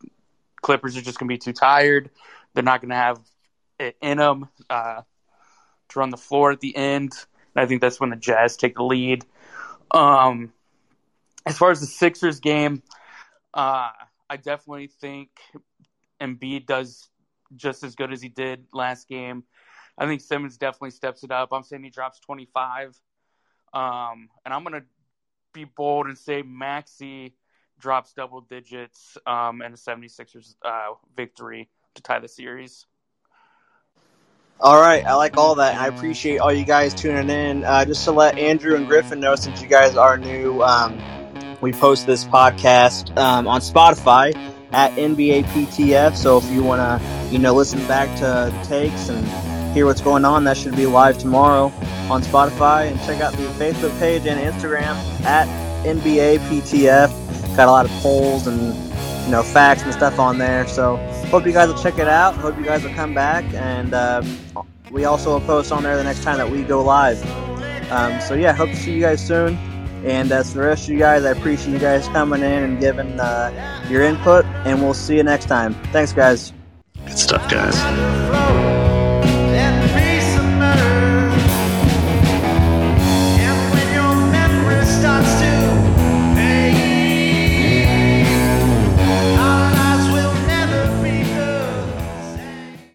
Clippers are just going to be too tired. They're not going to have it in them uh, to run the floor at the end. And I think that's when the Jazz take the lead. Um, as far as the Sixers game, uh, I definitely think Embiid does just as good as he did last game. I think Simmons definitely steps it up. I'm saying he drops 25. Um, and I'm going to be bold and say Maxey drops double digits um, and a 76ers uh, victory to tie the series. All right, I like all that. I appreciate all you guys tuning in. Uh, just to let Andrew and Griffin know, since you guys are new, um, we post this podcast um, on Spotify at NBA PTF. So if you want to, you know, listen back to takes and hear what's going on, that should be live tomorrow on Spotify. And check out the Facebook page and Instagram at NBA PTF. Got a lot of polls and you know facts and stuff on there. So hope you guys will check it out. Hope you guys will come back, and um, we also will post on there the next time that we go live. Um, so yeah, hope to see you guys soon. And as for the rest of you guys, I appreciate you guys coming in and giving uh, your input. And we'll see you next time. Thanks, guys. Good stuff, guys.